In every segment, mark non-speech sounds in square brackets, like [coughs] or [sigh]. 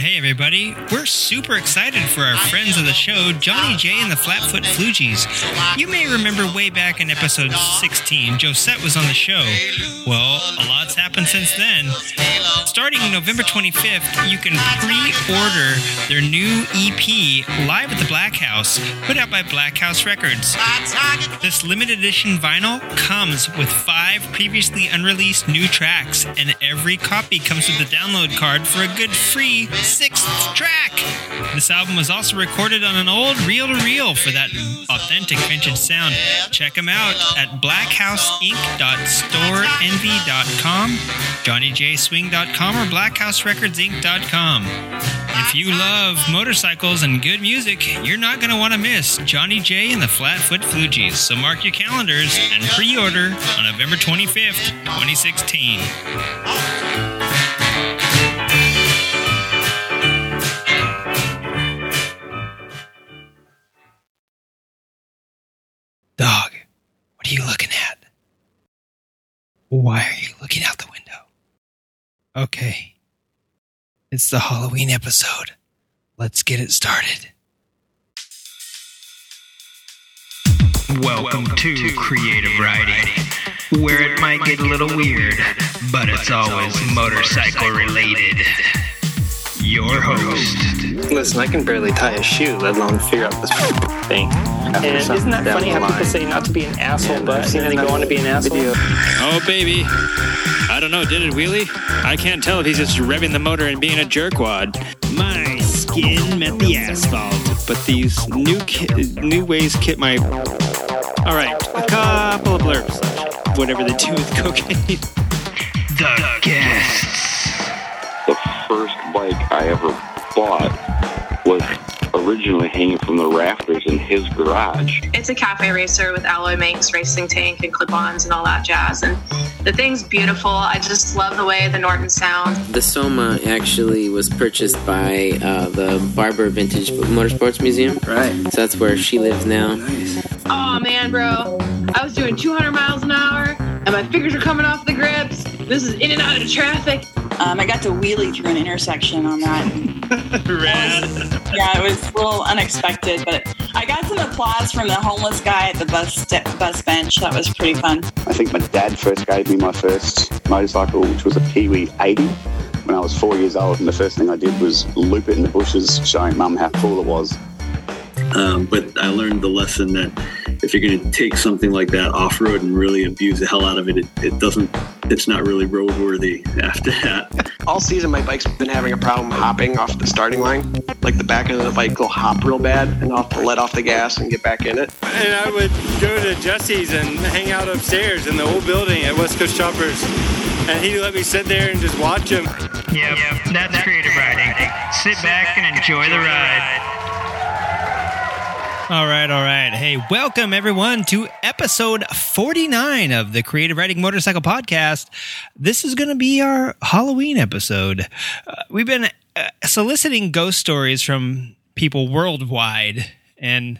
Hey everybody, we're super excited for our friends of the show, Johnny J and the Flatfoot Flugies. You may remember way back in episode 16, Josette was on the show. Well, a lot's happened since then. Starting November 25th, you can pre-order their new EP, Live at the Black House, put out by Black House Records. This limited edition vinyl comes with five previously unreleased new tracks, and every copy comes with a download card for a good free sixth track. This album was also recorded on an old reel to reel for that authentic vintage sound. Check them out at blackhouseinc.storeenvy.com, johnnyjswing.com, or blackhouserecordsinc.com. If you love motorcycles and good music, you're not going to want to miss Johnny J and the Flatfoot Flugies. So mark your calendars and pre order on November 25th, 2016. Why are you looking out the window? Okay. It's the Halloween episode. Let's get it started. Welcome to Creative Writing, where it might get a little weird, but it's always motorcycle related. Your host, Listen, I can barely tie a shoe, let alone figure out this thing. And isn't that funny how people say not to be an asshole, but you know, they go on to be an asshole? Oh, baby. I don't know, did it wheelie? I can't tell if he's just revving the motor and being a jerkwad. My skin met the asphalt, but these new ki- new ways kit my. All right, a couple of blurbs. Whatever they do with cocaine. the guests. The first bike I ever bought was originally hanging from the rafters in his garage. It's a cafe racer with alloy makes, racing tank, and clip-ons and all that jazz. And the thing's beautiful. I just love the way the Norton sounds. The Soma actually was purchased by uh, the Barber Vintage Motorsports Museum. Right. So that's where she lives now. Oh man, bro. I was doing 200 miles an hour and my fingers are coming off the grips. This is in and out of traffic. Um, I got to wheelie through an intersection on that. [laughs] Rad. Yeah, it was a little unexpected, but I got some applause from the homeless guy at the bus st- bus bench. That was pretty fun. I think my dad first gave me my first motorcycle, which was a Kiwi 80 when I was four years old. And the first thing I did was loop it in the bushes, showing mum how cool it was. Um, but I learned the lesson that if you're going to take something like that off road and really abuse the hell out of it, it, it doesn't, it's not really roadworthy after that. [laughs] All season, my bike's been having a problem hopping off the starting line. Like the back end of the bike will hop real bad, and I'll have to let off the gas and get back in it. And I would go to Jesse's and hang out upstairs in the old building at West Coast Choppers. And he'd let me sit there and just watch him. Yep, that's creative writing. Sit back and enjoy the ride. [laughs] All right, all right. Hey, welcome everyone to episode 49 of the Creative Writing Motorcycle Podcast. This is going to be our Halloween episode. Uh, we've been uh, soliciting ghost stories from people worldwide, and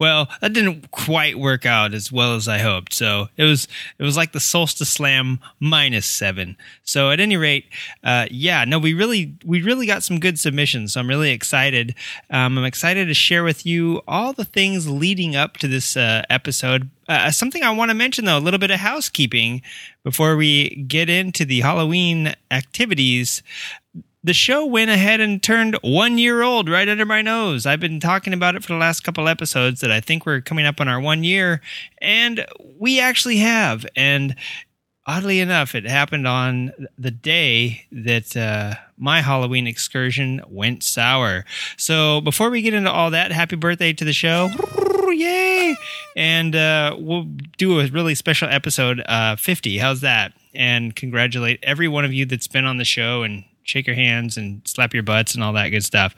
well, that didn't quite work out as well as I hoped. So it was it was like the Solstice Slam minus seven. So at any rate, uh, yeah, no, we really we really got some good submissions. So I'm really excited. Um, I'm excited to share with you all the things leading up to this uh, episode. Uh, something I want to mention though, a little bit of housekeeping before we get into the Halloween activities the show went ahead and turned one year old right under my nose. I've been talking about it for the last couple episodes that I think we're coming up on our one year, and we actually have. And oddly enough, it happened on the day that uh, my Halloween excursion went sour. So before we get into all that, happy birthday to the show. [laughs] Yay! And uh, we'll do a really special episode, uh, 50. How's that? And congratulate every one of you that's been on the show and shake your hands and slap your butts and all that good stuff.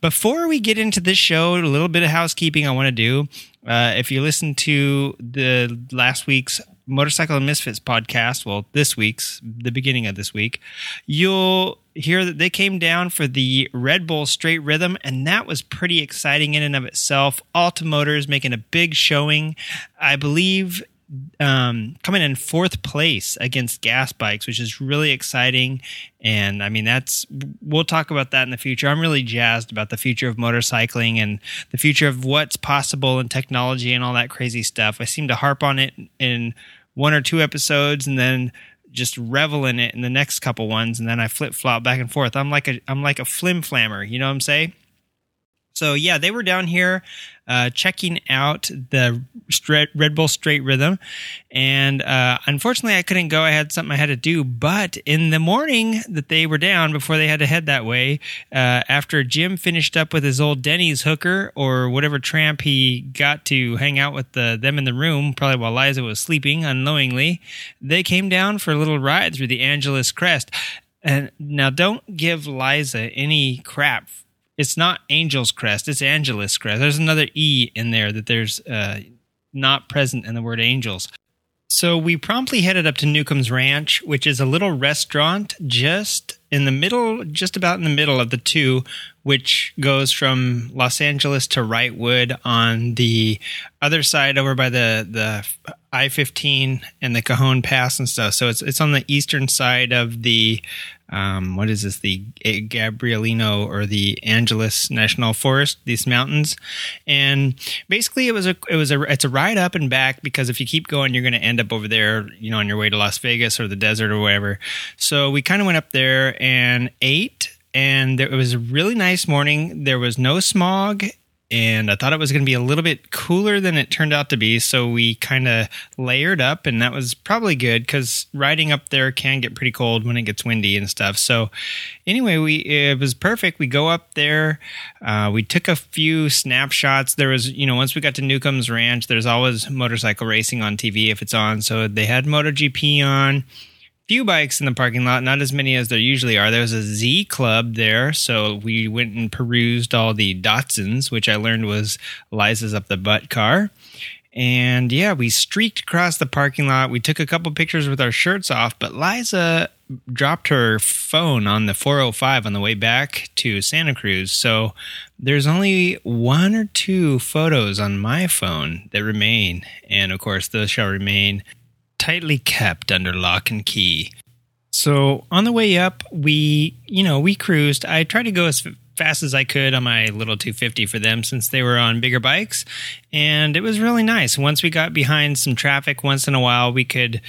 Before we get into this show, a little bit of housekeeping I want to do. Uh, if you listen to the last week's Motorcycle and Misfits podcast, well, this week's, the beginning of this week, you'll hear that they came down for the Red Bull Straight Rhythm, and that was pretty exciting in and of itself. Alta Motors making a big showing. I believe um, coming in fourth place against gas bikes, which is really exciting. And I mean, that's we'll talk about that in the future. I'm really jazzed about the future of motorcycling and the future of what's possible in technology and all that crazy stuff. I seem to harp on it in one or two episodes, and then just revel in it in the next couple ones, and then I flip flop back and forth. I'm like a I'm like a flim flammer, you know what I'm saying? So yeah, they were down here uh, checking out the Red Bull Straight Rhythm, and uh, unfortunately, I couldn't go. I had something I had to do. But in the morning that they were down, before they had to head that way, uh, after Jim finished up with his old Denny's hooker or whatever tramp he got to hang out with the, them in the room, probably while Liza was sleeping unknowingly, they came down for a little ride through the Angeles Crest. And now, don't give Liza any crap it's not Angel's Crest, it's Angeles Crest. There's another E in there that there's uh, not present in the word angels. So we promptly headed up to Newcomb's Ranch, which is a little restaurant just in the middle, just about in the middle of the two, which goes from Los Angeles to Wrightwood on the other side over by the, the I 15 and the Cajon Pass and stuff. So it's, it's on the eastern side of the um, what is this? The Gabrielino or the Angeles National Forest these mountains. And basically it was a it was a it's a ride up and back because if you keep going you're going to end up over there you know on your way to Las Vegas or the desert or whatever. So we kind of went up there and ate and there, it was a really nice morning there was no smog and I thought it was going to be a little bit cooler than it turned out to be. So we kind of layered up, and that was probably good because riding up there can get pretty cold when it gets windy and stuff. So anyway, we it was perfect. We go up there, uh, we took a few snapshots. There was, you know, once we got to Newcomb's Ranch, there's always motorcycle racing on TV if it's on. So they had MotoGP on few bikes in the parking lot, not as many as there usually are. There was a Z Club there, so we went and perused all the Datsuns, which I learned was Liza's up the butt car. And yeah, we streaked across the parking lot. We took a couple pictures with our shirts off, but Liza dropped her phone on the 405 on the way back to Santa Cruz. So there's only one or two photos on my phone that remain. And of course, those shall remain tightly kept under lock and key. So on the way up, we, you know, we cruised. I tried to go as fast as I could on my little 250 for them since they were on bigger bikes. And it was really nice. Once we got behind some traffic once in a while, we could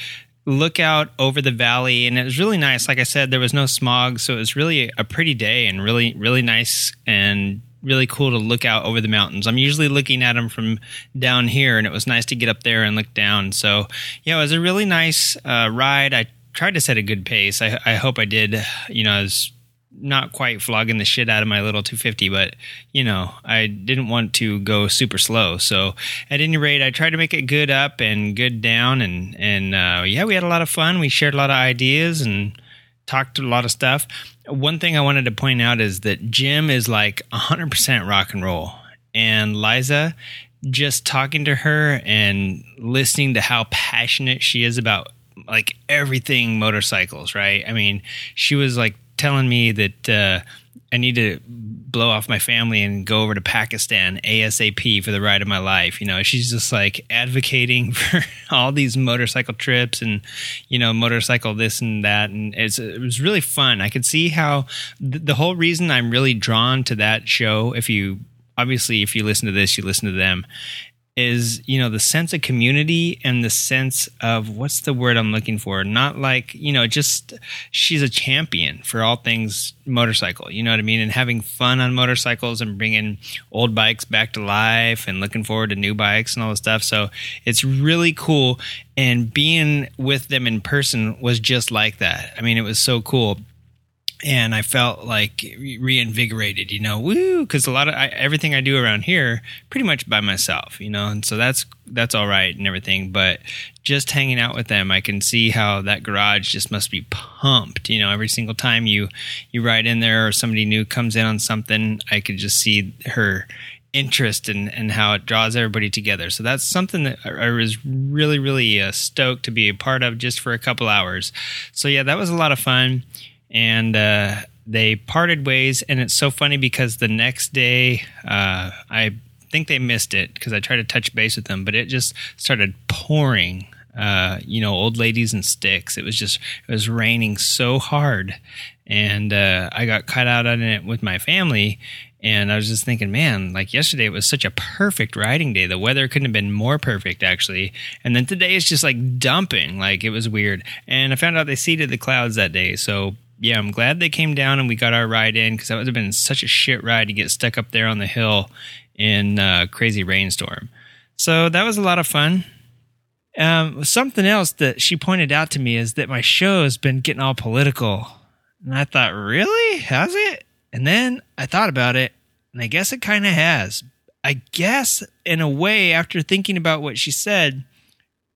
look out over the valley and it was really nice. Like I said, there was no smog. So it was really a pretty day and really, really nice and really cool to look out over the mountains. I'm usually looking at them from down here, and it was nice to get up there and look down. So, yeah, it was a really nice uh, ride. I tried to set a good pace. I, I hope I did. You know, I was not quite flogging the shit out of my little 250, but you know, I didn't want to go super slow. So at any rate, I tried to make it good up and good down, and and uh, yeah, we had a lot of fun. We shared a lot of ideas and talked a lot of stuff. One thing I wanted to point out is that Jim is like 100% rock and roll. And Liza, just talking to her and listening to how passionate she is about like everything motorcycles, right? I mean, she was like telling me that uh, I need to blow off my family and go over to Pakistan ASAP for the ride of my life. You know, she's just like advocating [laughs] for all these motorcycle trips and, you know, motorcycle this and that. And it was really fun. I could see how th- the whole reason I'm really drawn to that show, if you obviously, if you listen to this, you listen to them, is you know the sense of community and the sense of what's the word I'm looking for? Not like you know just she's a champion for all things motorcycle you know what I mean? And having fun on motorcycles and bringing old bikes back to life and looking forward to new bikes and all this stuff. So it's really cool. And being with them in person was just like that. I mean it was so cool and I felt like reinvigorated, you know, woo, because a lot of I, everything I do around here, pretty much by myself, you know, and so that's that's all right and everything. But just hanging out with them, I can see how that garage just must be pumped, you know. Every single time you you ride in there or somebody new comes in on something, I could just see her interest and and how it draws everybody together. So that's something that I was really really uh, stoked to be a part of just for a couple hours. So yeah, that was a lot of fun and uh, they parted ways. And it's so funny because the next day, uh, I think they missed it because I tried to touch base with them, but it just started pouring uh, you know, old ladies and sticks. It was just it was raining so hard, and uh, I got cut out on it with my family. And I was just thinking, man, like yesterday it was such a perfect riding day. The weather couldn't have been more perfect, actually. And then today it's just like dumping. Like it was weird. And I found out they seeded the clouds that day. So yeah, I'm glad they came down and we got our ride in because that would have been such a shit ride to get stuck up there on the hill in a crazy rainstorm. So that was a lot of fun. Um, something else that she pointed out to me is that my show has been getting all political. And I thought, really? Has it? And then I thought about it, and I guess it kind of has. I guess, in a way, after thinking about what she said,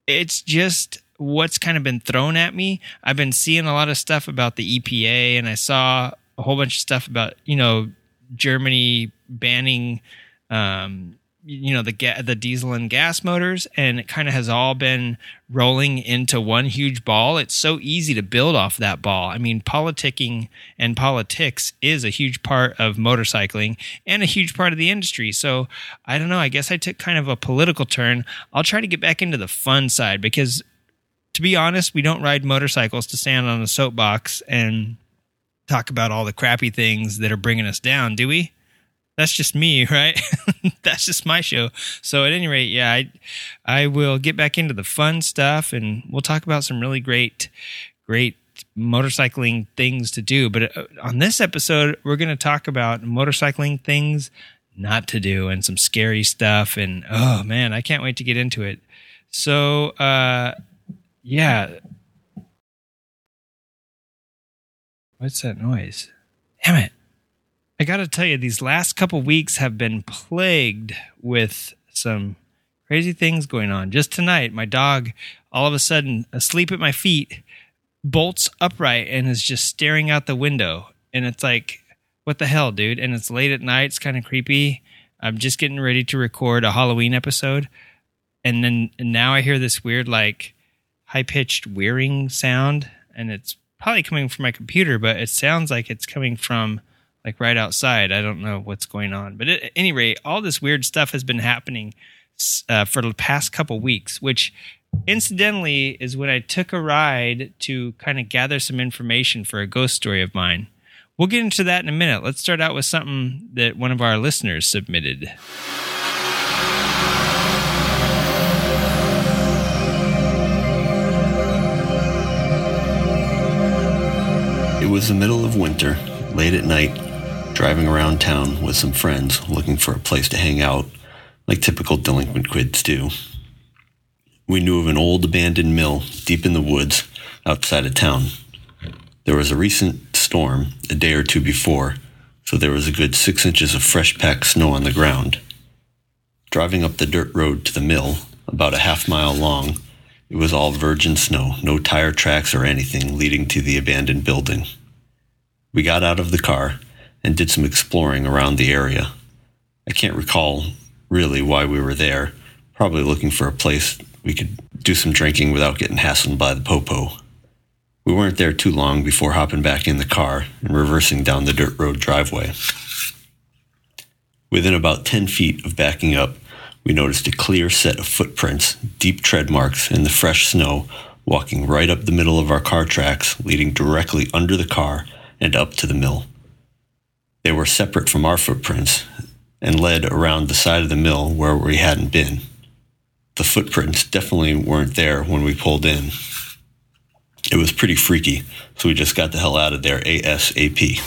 it's just what's kind of been thrown at me. I've been seeing a lot of stuff about the EPA, and I saw a whole bunch of stuff about, you know, Germany banning um, you know the ga- the diesel and gas motors and it kind of has all been rolling into one huge ball. It's so easy to build off that ball. I mean politicking and politics is a huge part of motorcycling and a huge part of the industry. So i don't know i guess i took kind of a political turn. I'll try to get back into the fun side because to be honest we don't ride motorcycles to stand on a soapbox and talk about all the crappy things that are bringing us down do we that's just me, [laughs] right? that's just my show. So at any rate, yeah, I I will get back into the fun stuff and we'll talk about some really great great motorcycling things to do. But uh, on this episode, we're going to talk about motorcycling things not to do and some scary stuff and oh man, I can't wait to get into it. So uh yeah. What's that noise? Damn it. I got to tell you, these last couple weeks have been plagued with some crazy things going on. Just tonight, my dog, all of a sudden, asleep at my feet, bolts upright and is just staring out the window. And it's like, what the hell, dude? And it's late at night. It's kind of creepy. I'm just getting ready to record a Halloween episode. And then and now I hear this weird, like, high pitched whirring sound. And it's probably coming from my computer, but it sounds like it's coming from like right outside. I don't know what's going on, but at any rate, all this weird stuff has been happening uh, for the past couple weeks, which incidentally is when I took a ride to kind of gather some information for a ghost story of mine. We'll get into that in a minute. Let's start out with something that one of our listeners submitted. It was the middle of winter, late at night, driving around town with some friends looking for a place to hang out, like typical delinquent kids do. We knew of an old abandoned mill deep in the woods outside of town. There was a recent storm a day or two before, so there was a good six inches of fresh packed snow on the ground. Driving up the dirt road to the mill, about a half mile long, it was all virgin snow, no tire tracks or anything leading to the abandoned building. We got out of the car and did some exploring around the area. I can't recall really why we were there, probably looking for a place we could do some drinking without getting hassled by the popo. We weren't there too long before hopping back in the car and reversing down the dirt road driveway. Within about 10 feet of backing up, we noticed a clear set of footprints, deep tread marks in the fresh snow, walking right up the middle of our car tracks, leading directly under the car and up to the mill. They were separate from our footprints and led around the side of the mill where we hadn't been. The footprints definitely weren't there when we pulled in. It was pretty freaky, so we just got the hell out of there ASAP.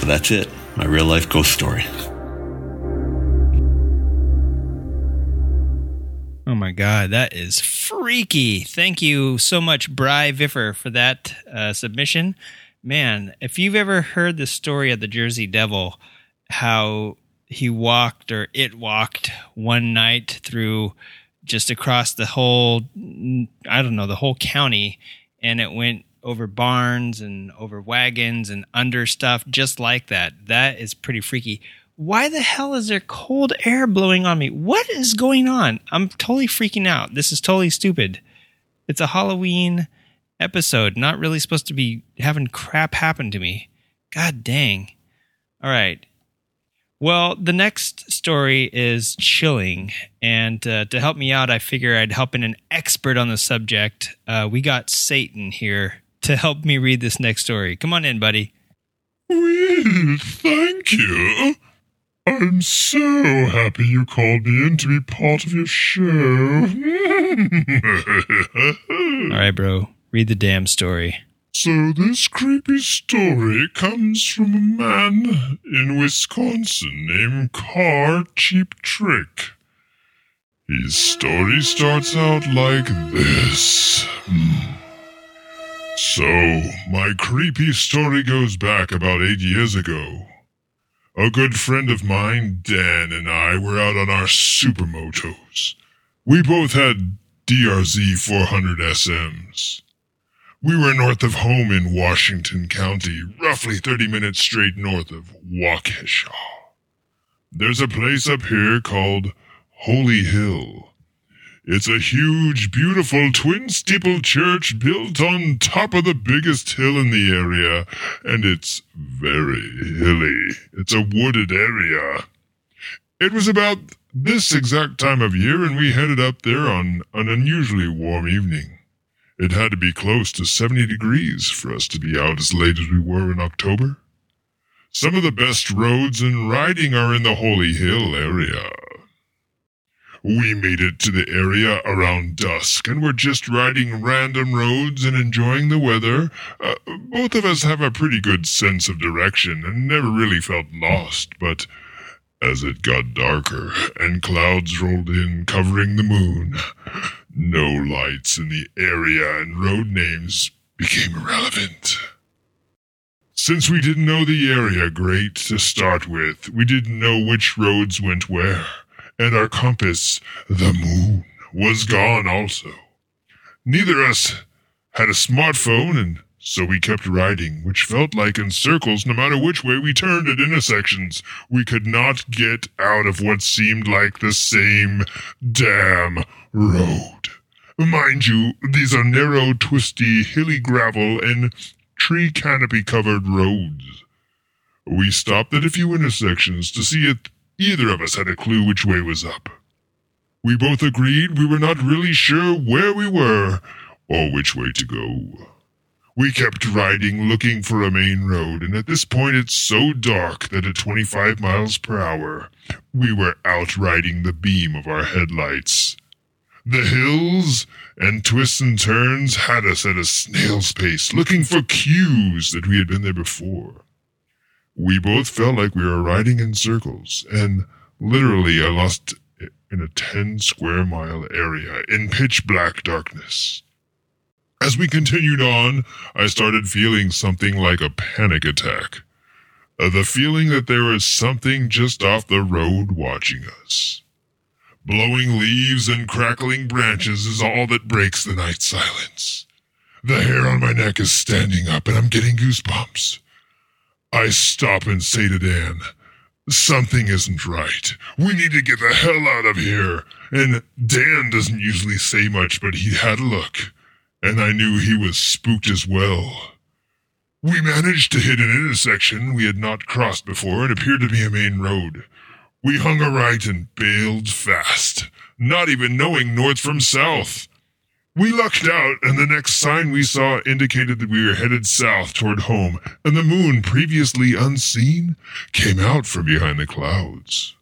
So that's it, my real life ghost story. Oh my God, that is freaky. Thank you so much, Bry Viffer, for that uh, submission man, if you've ever heard the story of the Jersey Devil, how he walked or it walked one night through just across the whole, I don't know, the whole county, and it went over barns and over wagons and under stuff just like that. That is pretty freaky. Why the hell is there cold air blowing on me? What is going on? I'm totally freaking out. This is totally stupid. It's a Halloween episode. Not really supposed to be having crap happen to me. God dang. All right. Well, the next story is chilling. And uh, to help me out, I figure I'd help in an expert on the subject. Uh, we got Satan here to help me read this next story. Come on in, buddy. Well, thank you. I'm so happy you called me in to be part of your show. [laughs] All right, bro. Read the damn story. So, this creepy story comes from a man in Wisconsin named Car Cheap Trick. His story starts out like this. Hmm. So, my creepy story goes back about eight years ago. A good friend of mine, Dan, and I were out on our supermotos. We both had DRZ 400 SMs. We were north of home in Washington County, roughly 30 minutes straight north of Waukesha. There's a place up here called Holy Hill. It's a huge, beautiful twin steeple church built on top of the biggest hill in the area, and it's very hilly. It's a wooded area. It was about this exact time of year, and we headed up there on an unusually warm evening. It had to be close to 70 degrees for us to be out as late as we were in October. Some of the best roads and riding are in the Holy Hill area. We made it to the area around dusk and were just riding random roads and enjoying the weather. Uh, both of us have a pretty good sense of direction and never really felt lost, but as it got darker and clouds rolled in covering the moon, no lights in the area and road names became irrelevant. Since we didn't know the area great to start with, we didn't know which roads went where, and our compass, the moon, was gone also. Neither of us had a smartphone, and so we kept riding, which felt like in circles no matter which way we turned at intersections. We could not get out of what seemed like the same damn road. Mind you, these are narrow, twisty, hilly gravel and tree canopy covered roads. We stopped at a few intersections to see if either of us had a clue which way was up. We both agreed we were not really sure where we were or which way to go. We kept riding looking for a main road, and at this point it's so dark that at 25 miles per hour, we were outriding the beam of our headlights. The hills and twists and turns had us at a snail's pace, looking for cues that we had been there before. We both felt like we were riding in circles, and literally I lost in a 10 square mile area in pitch black darkness. As we continued on, I started feeling something like a panic attack. Uh, the feeling that there was something just off the road watching us. Blowing leaves and crackling branches is all that breaks the night silence. The hair on my neck is standing up and I'm getting goosebumps. I stop and say to Dan, Something isn't right. We need to get the hell out of here. And Dan doesn't usually say much, but he had a look, and I knew he was spooked as well. We managed to hit an intersection we had not crossed before and appeared to be a main road. We hung a right and bailed fast, not even knowing north from south. We lucked out, and the next sign we saw indicated that we were headed south toward home, and the moon, previously unseen, came out from behind the clouds.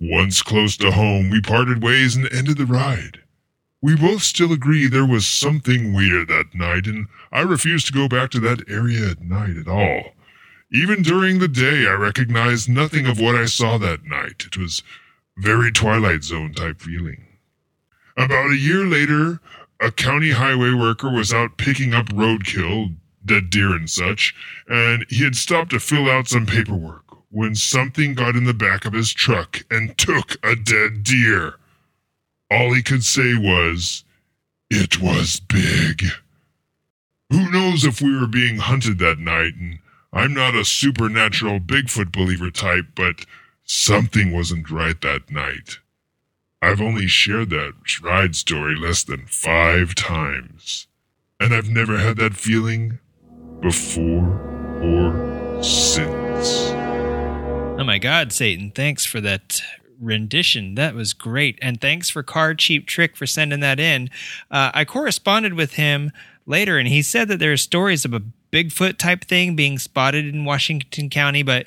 Once close to home, we parted ways and ended the ride. We both still agree there was something weird that night, and I refused to go back to that area at night at all. Even during the day, I recognized nothing of what I saw that night. It was very Twilight Zone type feeling. About a year later, a county highway worker was out picking up roadkill, dead deer and such, and he had stopped to fill out some paperwork when something got in the back of his truck and took a dead deer. All he could say was, It was big. Who knows if we were being hunted that night and I'm not a supernatural Bigfoot believer type, but something wasn't right that night. I've only shared that ride story less than five times, and I've never had that feeling before or since. Oh my God, Satan! Thanks for that rendition. That was great, and thanks for Car Cheap Trick for sending that in. Uh, I corresponded with him later, and he said that there are stories of a Bigfoot type thing being spotted in Washington County, but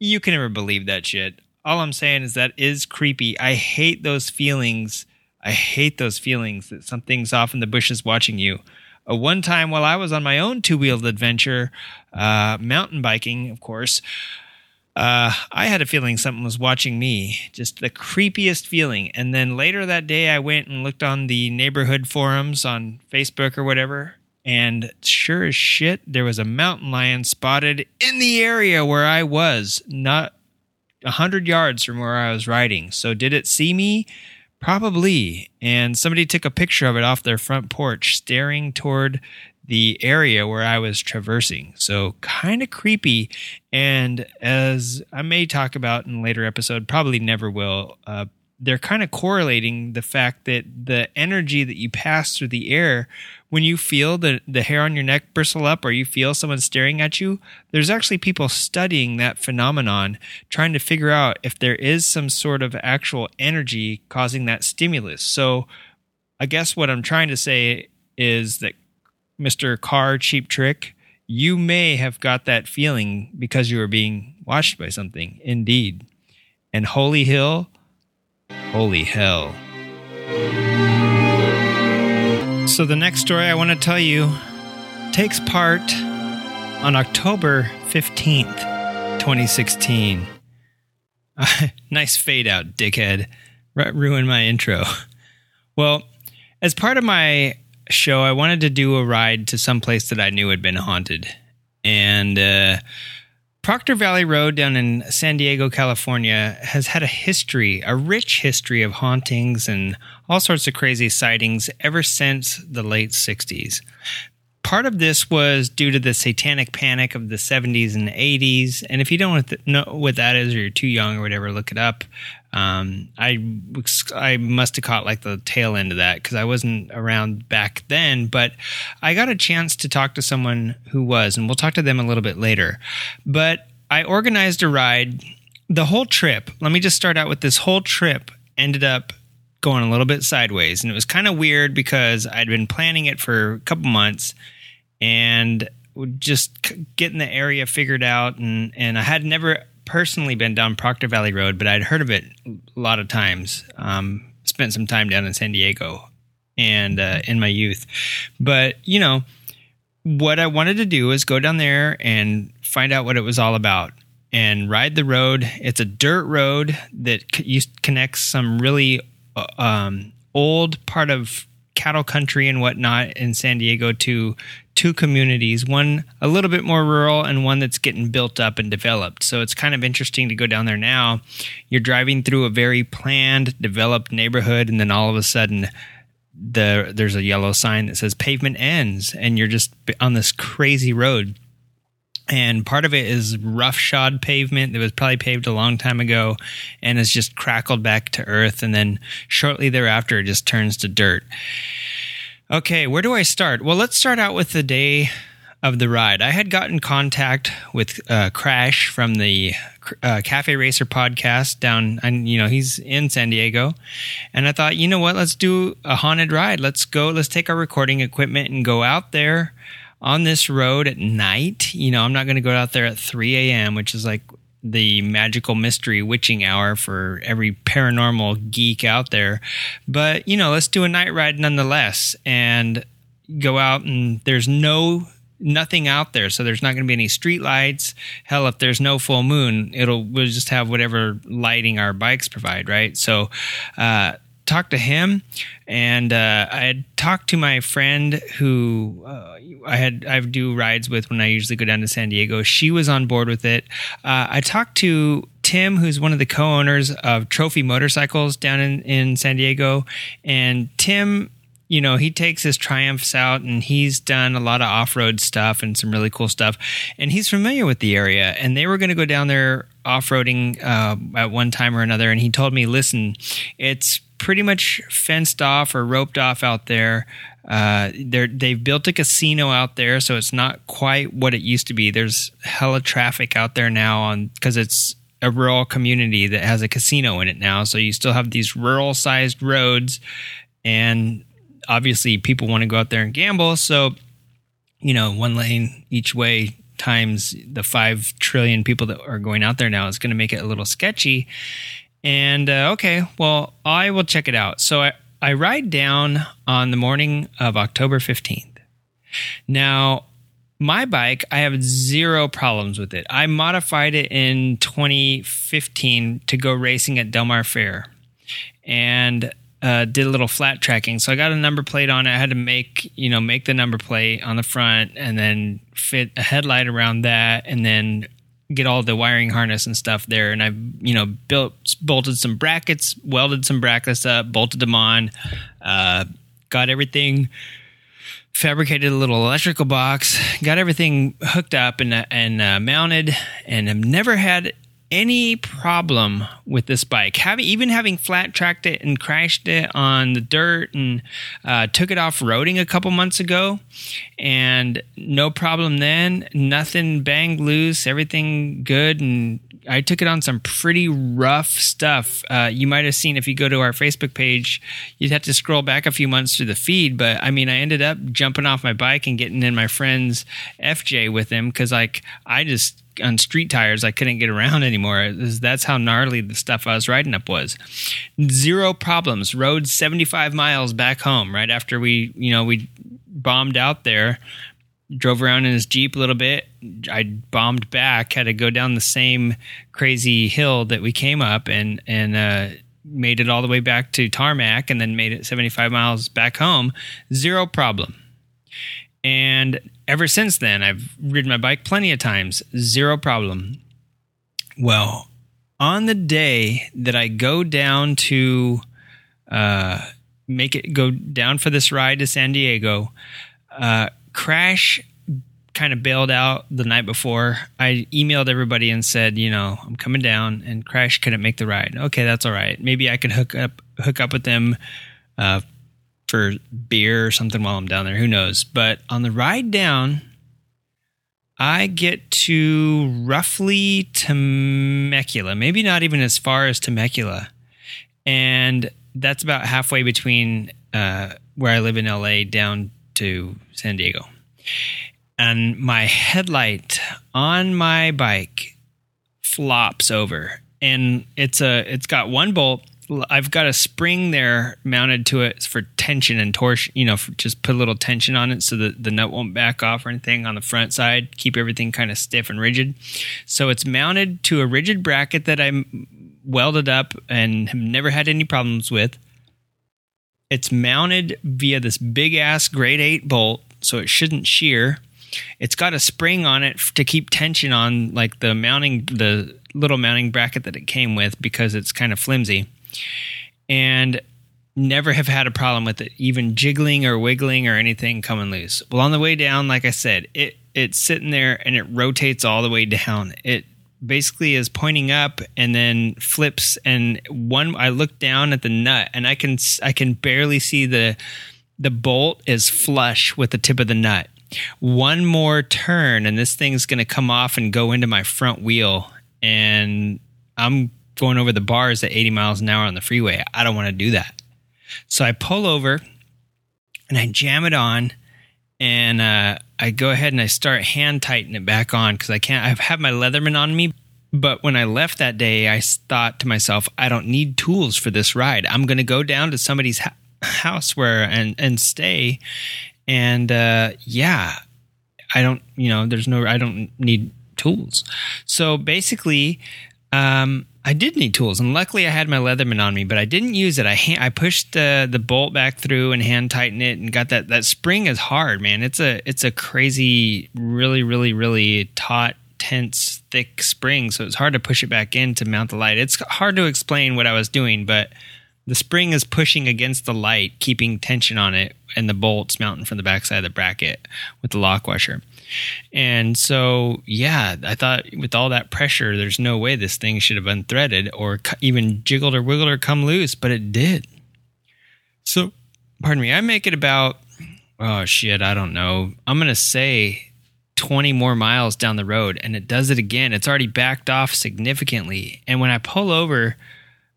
you can never believe that shit. All I'm saying is that is creepy. I hate those feelings. I hate those feelings that something's off in the bushes watching you. Uh, one time while I was on my own two wheeled adventure, uh, mountain biking, of course, uh, I had a feeling something was watching me, just the creepiest feeling. And then later that day, I went and looked on the neighborhood forums on Facebook or whatever. And sure as shit, there was a mountain lion spotted in the area where I was, not a hundred yards from where I was riding. So did it see me? Probably. And somebody took a picture of it off their front porch, staring toward the area where I was traversing. So kind of creepy. And as I may talk about in a later episode, probably never will, uh, they're kind of correlating the fact that the energy that you pass through the air when you feel the, the hair on your neck bristle up or you feel someone staring at you there's actually people studying that phenomenon trying to figure out if there is some sort of actual energy causing that stimulus. So i guess what i'm trying to say is that mr car cheap trick you may have got that feeling because you were being watched by something indeed. And holy hill Holy hell. So, the next story I want to tell you takes part on October 15th, 2016. [laughs] nice fade out, dickhead. R- ruin my intro. Well, as part of my show, I wanted to do a ride to some place that I knew had been haunted. And uh, Proctor Valley Road down in San Diego, California has had a history, a rich history of hauntings and all sorts of crazy sightings ever since the late 60s. Part of this was due to the satanic panic of the 70s and 80s. And if you don't know what that is or you're too young or whatever, look it up. Um, I I must have caught like the tail end of that because I wasn't around back then, but I got a chance to talk to someone who was, and we'll talk to them a little bit later. But I organized a ride. The whole trip. Let me just start out with this whole trip ended up going a little bit sideways, and it was kind of weird because I'd been planning it for a couple months, and just getting the area figured out, and and I had never personally been down Proctor Valley Road, but I'd heard of it a lot of times. Um, spent some time down in San Diego and uh, in my youth. But, you know, what I wanted to do is go down there and find out what it was all about and ride the road. It's a dirt road that connects some really uh, um, old part of cattle country and whatnot in San Diego to two communities, one a little bit more rural and one that's getting built up and developed. So it's kind of interesting to go down there now. You're driving through a very planned, developed neighborhood, and then all of a sudden, the there's a yellow sign that says pavement ends, and you're just on this crazy road. And part of it is roughshod pavement that was probably paved a long time ago and has just crackled back to earth. And then shortly thereafter, it just turns to dirt. Okay, where do I start? Well, let's start out with the day of the ride. I had gotten contact with uh, Crash from the uh, Cafe Racer podcast down, and you know he's in San Diego, and I thought, you know what, let's do a haunted ride. Let's go. Let's take our recording equipment and go out there on this road at night. You know, I'm not going to go out there at 3 a.m., which is like the magical mystery witching hour for every paranormal geek out there. But, you know, let's do a night ride nonetheless and go out and there's no nothing out there. So there's not going to be any street lights. Hell if there's no full moon it'll we'll just have whatever lighting our bikes provide right? So uh talked to him, and uh, I had talked to my friend who uh, I had I do rides with when I usually go down to San Diego. She was on board with it. Uh, I talked to Tim, who's one of the co-owners of Trophy Motorcycles down in in San Diego, and Tim. You know, he takes his Triumphs out and he's done a lot of off road stuff and some really cool stuff. And he's familiar with the area. And they were going to go down there off roading uh, at one time or another. And he told me, listen, it's pretty much fenced off or roped off out there. Uh, they've built a casino out there, so it's not quite what it used to be. There's hella traffic out there now on because it's a rural community that has a casino in it now. So you still have these rural sized roads, and obviously people want to go out there and gamble. So, you know, one lane each way times the 5 trillion people that are going out there now is going to make it a little sketchy. And uh, okay, well, I will check it out. So I, I ride down on the morning of October 15th. Now, my bike, I have zero problems with it. I modified it in 2015 to go racing at Del Mar Fair and uh, did a little flat tracking. So I got a number plate on it. I had to make, you know, make the number plate on the front and then fit a headlight around that and then get all the wiring harness and stuff there. And I've you know, built, bolted some brackets, welded some brackets up, bolted them on, uh, got everything fabricated a little electrical box, got everything hooked up and and uh, mounted, and have never had any problem with this bike. Having even having flat tracked it and crashed it on the dirt and uh, took it off roading a couple months ago, and no problem then. Nothing banged loose, everything good, and I took it on some pretty rough stuff. Uh, you might have seen if you go to our Facebook page, you'd have to scroll back a few months through the feed. But I mean, I ended up jumping off my bike and getting in my friend's FJ with him because like I just on street tires I couldn't get around anymore. That's how gnarly the stuff I was riding up was. Zero problems. Rode 75 miles back home right after we, you know, we bombed out there. Drove around in his Jeep a little bit. I bombed back, had to go down the same crazy hill that we came up and and uh, made it all the way back to tarmac and then made it 75 miles back home. Zero problem. And ever since then, I've ridden my bike plenty of times, zero problem. Well, on the day that I go down to uh, make it go down for this ride to San Diego, uh, Crash kind of bailed out the night before. I emailed everybody and said, you know, I'm coming down, and Crash couldn't make the ride. Okay, that's all right. Maybe I could hook up hook up with them uh, for beer or something while I'm down there. Who knows? But on the ride down, I get to roughly Temecula, maybe not even as far as Temecula. And that's about halfway between uh, where I live in LA down to San Diego. And my headlight on my bike flops over. And it's a it's got one bolt I've got a spring there mounted to it for tension and torsion, you know, just put a little tension on it so that the nut won't back off or anything on the front side, keep everything kind of stiff and rigid. So it's mounted to a rigid bracket that I welded up and have never had any problems with. It's mounted via this big ass grade 8 bolt, so it shouldn't shear. It's got a spring on it to keep tension on like the mounting the little mounting bracket that it came with because it's kind of flimsy and never have had a problem with it, even jiggling or wiggling or anything coming loose. Well, on the way down, like I said, it it's sitting there and it rotates all the way down. It basically is pointing up and then flips and one I look down at the nut and I can I can barely see the the bolt is flush with the tip of the nut. One more turn and this thing's going to come off and go into my front wheel and I'm going over the bars at 80 miles an hour on the freeway. I don't want to do that. So I pull over and I jam it on and uh, I go ahead and I start hand tightening it back on because I can't. I've had my Leatherman on me, but when I left that day, I thought to myself, I don't need tools for this ride. I'm going to go down to somebody's ha- house where and and stay, and uh, yeah, I don't. You know, there's no. I don't need tools. So basically, um, I did need tools, and luckily I had my Leatherman on me, but I didn't use it. I ha- I pushed the the bolt back through and hand tightened it, and got that that spring is hard, man. It's a it's a crazy, really, really, really taut, tense, thick spring, so it's hard to push it back in to mount the light. It's hard to explain what I was doing, but the spring is pushing against the light, keeping tension on it, and the bolts mounting from the backside of the bracket with the lock washer. And so, yeah, I thought with all that pressure, there's no way this thing should have unthreaded or even jiggled or wiggled or come loose, but it did. So, pardon me, I make it about, oh shit, I don't know. I'm going to say 20 more miles down the road and it does it again. It's already backed off significantly. And when I pull over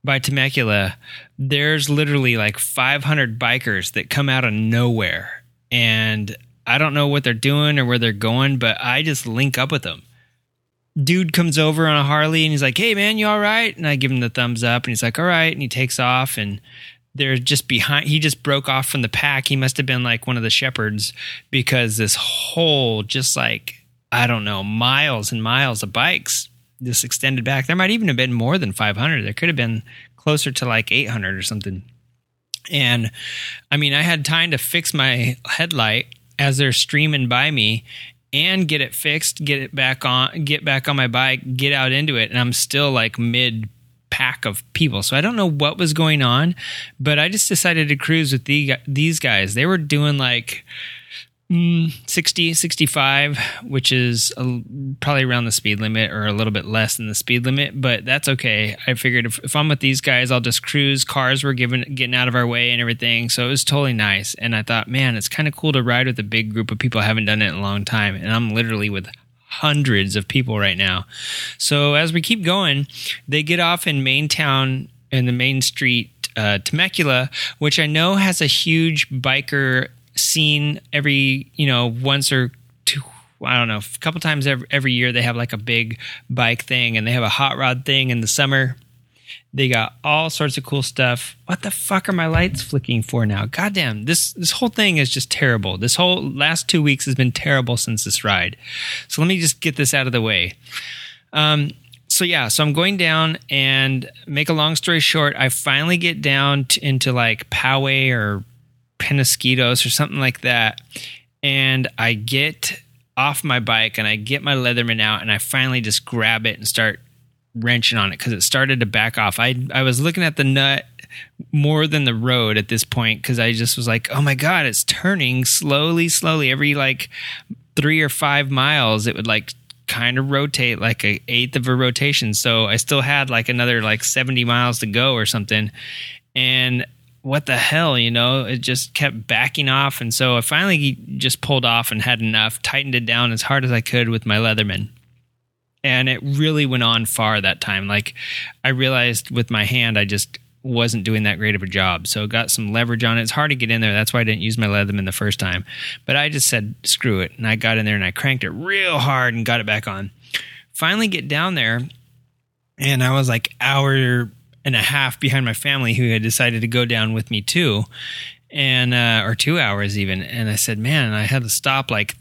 by Temecula, there's literally like 500 bikers that come out of nowhere. And I don't know what they're doing or where they're going, but I just link up with them. Dude comes over on a Harley and he's like, Hey man, you all right? And I give him the thumbs up and he's like, All right. And he takes off and they're just behind he just broke off from the pack he must have been like one of the shepherds because this whole just like i don't know miles and miles of bikes just extended back there might even have been more than 500 there could have been closer to like 800 or something and i mean i had time to fix my headlight as they're streaming by me and get it fixed get it back on get back on my bike get out into it and i'm still like mid pack of people. So I don't know what was going on, but I just decided to cruise with the, these guys. They were doing like mm, 60, 65, which is a, probably around the speed limit or a little bit less than the speed limit, but that's okay. I figured if, if I'm with these guys, I'll just cruise. Cars were given, getting out of our way and everything. So it was totally nice. And I thought, man, it's kind of cool to ride with a big group of people. I haven't done it in a long time. And I'm literally with hundreds of people right now. So as we keep going, they get off in Main Town in the main street, uh, Temecula, which I know has a huge biker scene every, you know, once or two. I don't know, a couple times every, every year they have like a big bike thing and they have a hot rod thing in the summer they got all sorts of cool stuff. What the fuck are my lights flicking for now? Goddamn, this this whole thing is just terrible. This whole last two weeks has been terrible since this ride. So let me just get this out of the way. Um, so yeah, so I'm going down and make a long story short, I finally get down to, into like Poway or Penasquitos or something like that, and I get off my bike and I get my Leatherman out and I finally just grab it and start wrenching on it because it started to back off. I I was looking at the nut more than the road at this point because I just was like, oh my god, it's turning slowly, slowly. Every like three or five miles, it would like kind of rotate like a eighth of a rotation. So I still had like another like seventy miles to go or something, and what the hell, you know, it just kept backing off. And so I finally just pulled off and had enough, tightened it down as hard as I could with my Leatherman and it really went on far that time. Like I realized with my hand, I just wasn't doing that great of a job. So got some leverage on it. It's hard to get in there. That's why I didn't use my Leatherman the first time. But I just said screw it, and I got in there and I cranked it real hard and got it back on. Finally, get down there, and I was like hour and a half behind my family who had decided to go down with me too and uh, or two hours even and i said man i had to stop like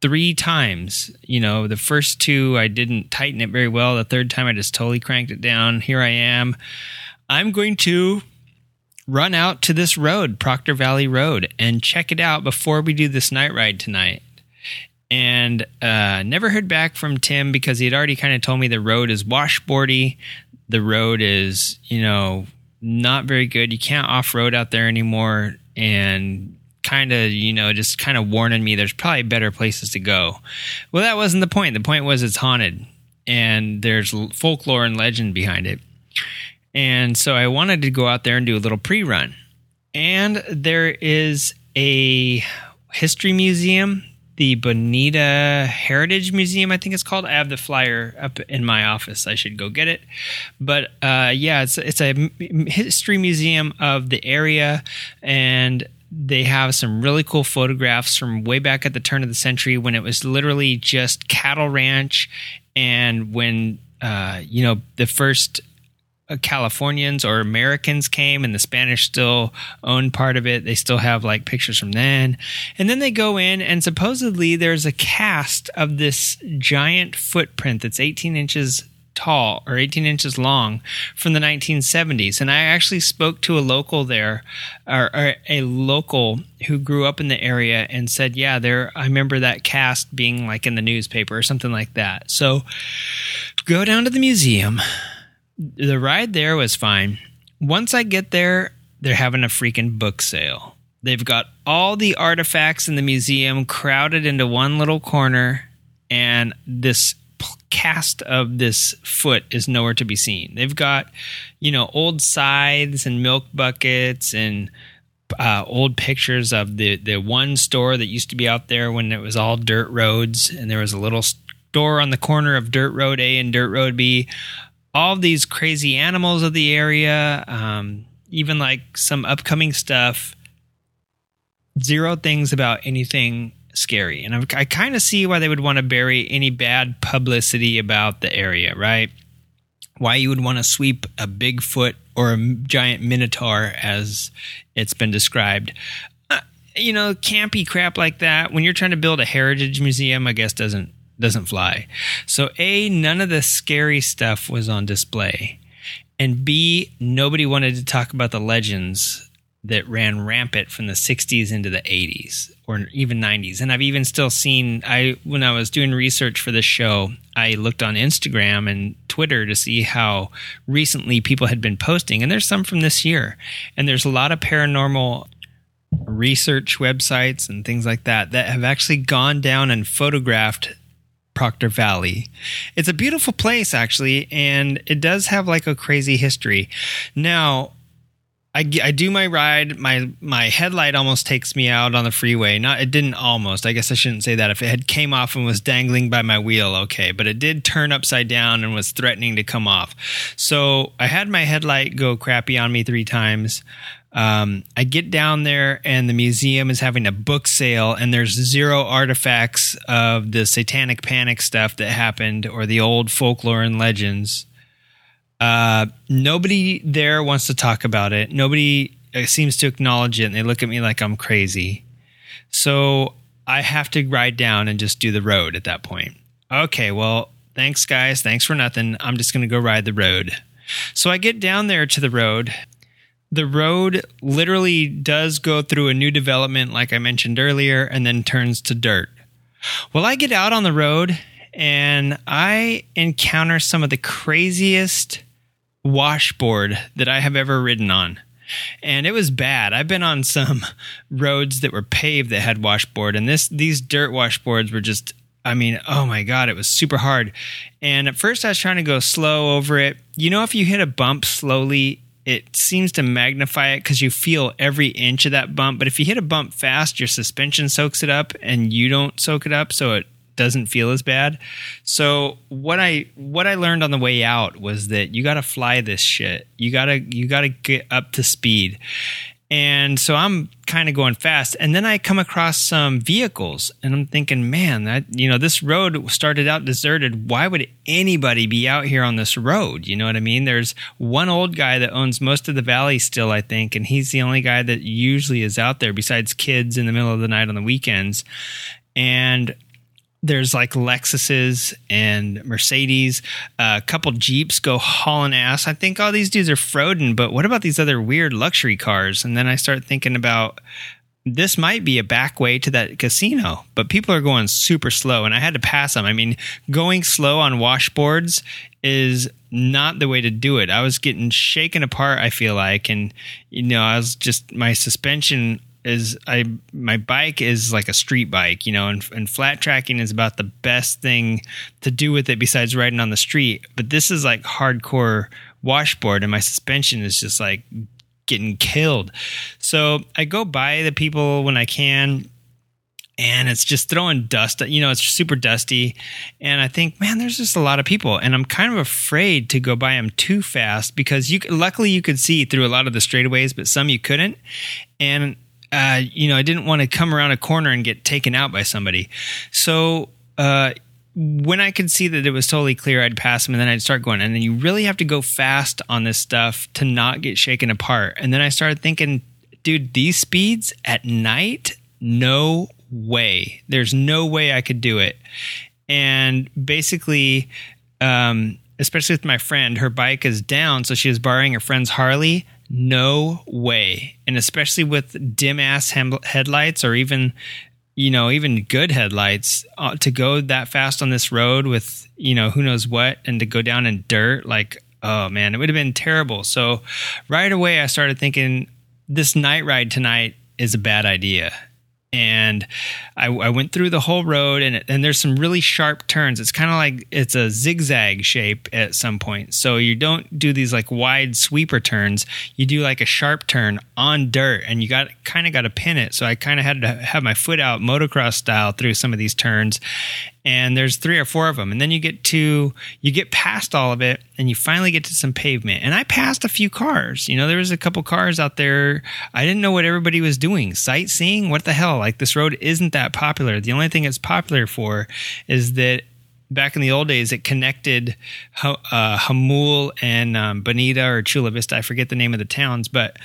three times. You know, the first two I didn't tighten it very well. The third time I just totally cranked it down. Here I am. I'm going to run out to this road, Proctor Valley Road, and check it out before we do this night ride tonight. And uh, never heard back from Tim because he had already kind of told me the road is washboardy. The road is, you know, not very good. You can't off road out there anymore. And kind of, you know, just kind of warning me there's probably better places to go. Well, that wasn't the point. The point was it's haunted and there's folklore and legend behind it. And so I wanted to go out there and do a little pre run. And there is a history museum, the Bonita Heritage Museum, I think it's called. I have the flyer up in my office. I should go get it. But uh, yeah, it's it's a history museum of the area, and they have some really cool photographs from way back at the turn of the century when it was literally just cattle ranch and when uh, you know the first Californians or Americans came and the Spanish still owned part of it. They still have like pictures from then. And then they go in and supposedly there's a cast of this giant footprint that's 18 inches tall or 18 inches long from the 1970s. And I actually spoke to a local there, or, or, a local who grew up in the area and said, Yeah, there, I remember that cast being like in the newspaper or something like that. So go down to the museum. The ride there was fine. Once I get there, they're having a freaking book sale. They've got all the artifacts in the museum crowded into one little corner, and this cast of this foot is nowhere to be seen. They've got, you know, old scythes and milk buckets and uh, old pictures of the the one store that used to be out there when it was all dirt roads, and there was a little store on the corner of Dirt Road A and Dirt Road B. All these crazy animals of the area, um, even like some upcoming stuff. Zero things about anything scary, and I, I kind of see why they would want to bury any bad publicity about the area, right? Why you would want to sweep a Bigfoot or a giant minotaur, as it's been described. Uh, you know, campy crap like that. When you're trying to build a heritage museum, I guess doesn't doesn't fly. So a none of the scary stuff was on display, and b nobody wanted to talk about the legends that ran rampant from the 60s into the 80s or even 90s and i've even still seen i when i was doing research for this show i looked on instagram and twitter to see how recently people had been posting. And there's some from this year. And there's a lot of paranormal research websites and things like that that have actually gone down and photographed Proctor Valley. It's a beautiful place, actually, and it does have like a crazy history. Now, I, I do my ride. My my headlight almost takes me out on the freeway. Not it didn't almost. I guess I shouldn't say that. If it had came off and was dangling by my wheel, okay. But it did turn upside down and was threatening to come off. So I had my headlight go crappy on me three times. Um, I get down there and the museum is having a book sale, and there's zero artifacts of the satanic panic stuff that happened or the old folklore and legends. Uh, nobody there wants to talk about it. Nobody uh, seems to acknowledge it, and they look at me like I'm crazy. So I have to ride down and just do the road at that point. Okay, well, thanks, guys. Thanks for nothing. I'm just going to go ride the road. So I get down there to the road. The road literally does go through a new development, like I mentioned earlier, and then turns to dirt. Well, I get out on the road and I encounter some of the craziest washboard that I have ever ridden on. And it was bad. I've been on some [laughs] roads that were paved that had washboard, and this these dirt washboards were just I mean, oh my god, it was super hard. And at first I was trying to go slow over it. You know if you hit a bump slowly, it seems to magnify it because you feel every inch of that bump. But if you hit a bump fast, your suspension soaks it up and you don't soak it up. So it doesn't feel as bad. So what I what I learned on the way out was that you got to fly this shit. You got to you got to get up to speed. And so I'm kind of going fast and then I come across some vehicles and I'm thinking, man, that you know, this road started out deserted. Why would anybody be out here on this road? You know what I mean? There's one old guy that owns most of the valley still, I think, and he's the only guy that usually is out there besides kids in the middle of the night on the weekends. And there's like Lexuses and Mercedes. Uh, a couple Jeeps go hauling ass. I think all these dudes are Froden, but what about these other weird luxury cars? And then I start thinking about this might be a back way to that casino, but people are going super slow, and I had to pass them. I mean, going slow on washboards is not the way to do it. I was getting shaken apart, I feel like, and you know, I was just my suspension is I my bike is like a street bike, you know, and, and flat tracking is about the best thing to do with it besides riding on the street. But this is like hardcore washboard, and my suspension is just like getting killed. So I go by the people when I can, and it's just throwing dust. You know, it's super dusty, and I think, man, there's just a lot of people, and I'm kind of afraid to go by them too fast because you. Luckily, you could see through a lot of the straightaways, but some you couldn't, and uh, you know, I didn't want to come around a corner and get taken out by somebody. So, uh, when I could see that it was totally clear, I'd pass them and then I'd start going. And then you really have to go fast on this stuff to not get shaken apart. And then I started thinking, dude, these speeds at night, no way. There's no way I could do it. And basically, um, especially with my friend, her bike is down, so she was borrowing her friend's Harley. No way. And especially with dim ass hem- headlights or even, you know, even good headlights uh, to go that fast on this road with, you know, who knows what and to go down in dirt, like, oh man, it would have been terrible. So right away, I started thinking this night ride tonight is a bad idea. And I, I, went through the whole road and, and there's some really sharp turns. It's kind of like it's a zigzag shape at some point. So you don't do these like wide sweeper turns. You do like a sharp turn on dirt and you got kind of got to pin it. So i kind of had to have my foot out motocross style through some of these turns and there's three or four of them and then you get to you get past all of it and you finally get to some pavement. And i passed a few cars. You know there was a couple cars out there. I didn't know what everybody was doing. Sightseeing? What the hell? Like this road isn't that popular. The only thing it's popular for is that back in the old days it connected uh, Jamul and um, bonita or chula vista. I forget the name of the towns but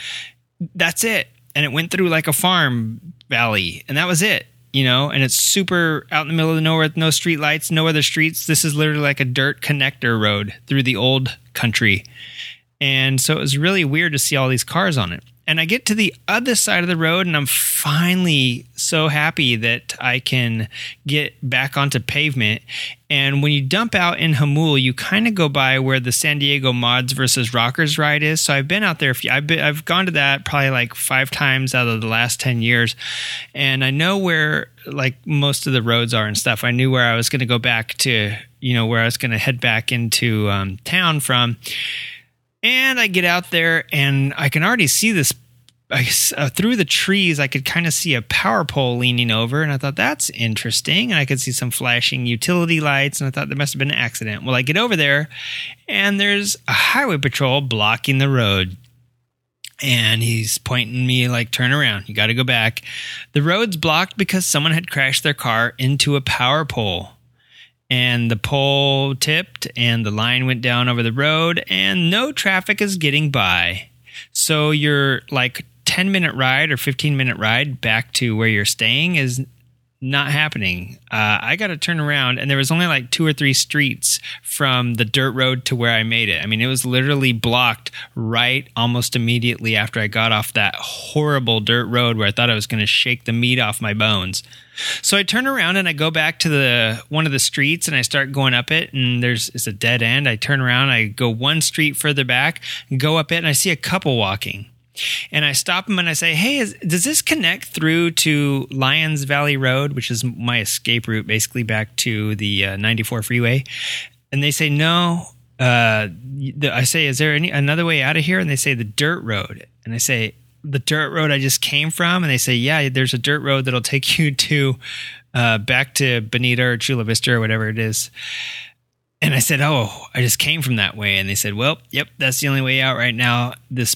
that's it. And it went through like a farm valley. And that was it you know, and it's super out in the middle of nowhere, with no street lights, no other streets. This is literally like a dirt connector road through the old country. And so it was really weird to see all these cars on it and I get to the other side of the road, and I'm finally so happy that I can get back onto pavement. And when you dump out in Jamul, you kind of go by where the San Diego Mods versus Rockers ride is. So I've been out there. I've been, I've gone to that probably like five times out of the last ten years, and I know where like most of the roads are and stuff. I knew where I was going to go back to, you know, where I was going to head back into um, town from and I get out there and I can already see this. I, uh, through the trees, I could kind of see a power pole leaning over, and I thought that's interesting. And I could see some flashing utility lights, and I thought there must have been an accident. Well, I get over there, and there's a highway patrol blocking the road and he's pointing me like turn around you got to go back the road's blocked because someone had crashed their car into a power pole and the pole tipped and the line went down over the road and no traffic is getting by. So your like 10 minute ride or 15 minute ride back to where you're staying is not happening. Uh, I got to turn around, and there was only like two or three streets from the dirt road to where I made it. I mean, it was literally blocked right almost immediately after I got off that horrible dirt road where I thought I was going to shake the meat off my bones. So I turn around and I go back to the one of the streets and I start going up it and there's it's a dead end. I turn around, I go one street further back, go up it and I see a couple walking. And I stop them and I say, "Hey, is, does this connect through to Lyons Valley Road, which is my escape route basically back to the uh, 94 freeway?" And they say, "No." Uh, I say, "Is there any another way out of here?" And they say, "The dirt road." And I say, the dirt road I just came from? And they say, yeah, there's a dirt road that'll take you [laughs] to uh, back to Bonita or Chula Vista or whatever it is. And I said, oh, I just came from that way. And they said, well, yep, that's the only way out right now. This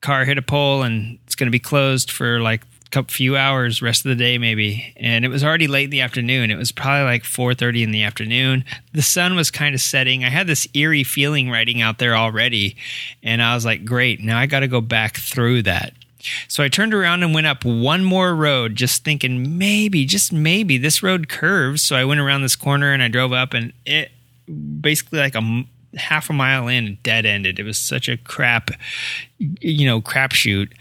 car hit a pole and it's going to be closed for like a few hours rest of the day maybe. And it was already late in the afternoon. It was probably like 4.30 in the afternoon. The sun was kind of setting. I had this eerie feeling riding out there already. And i was like great now i got to go back through that. So I turned around and went up one more road, just thinking maybe, just maybe this road curves. So I went around this corner and I drove up, and it basically like a half a mile in, dead ended. It was such a crap, you know, crapshoot.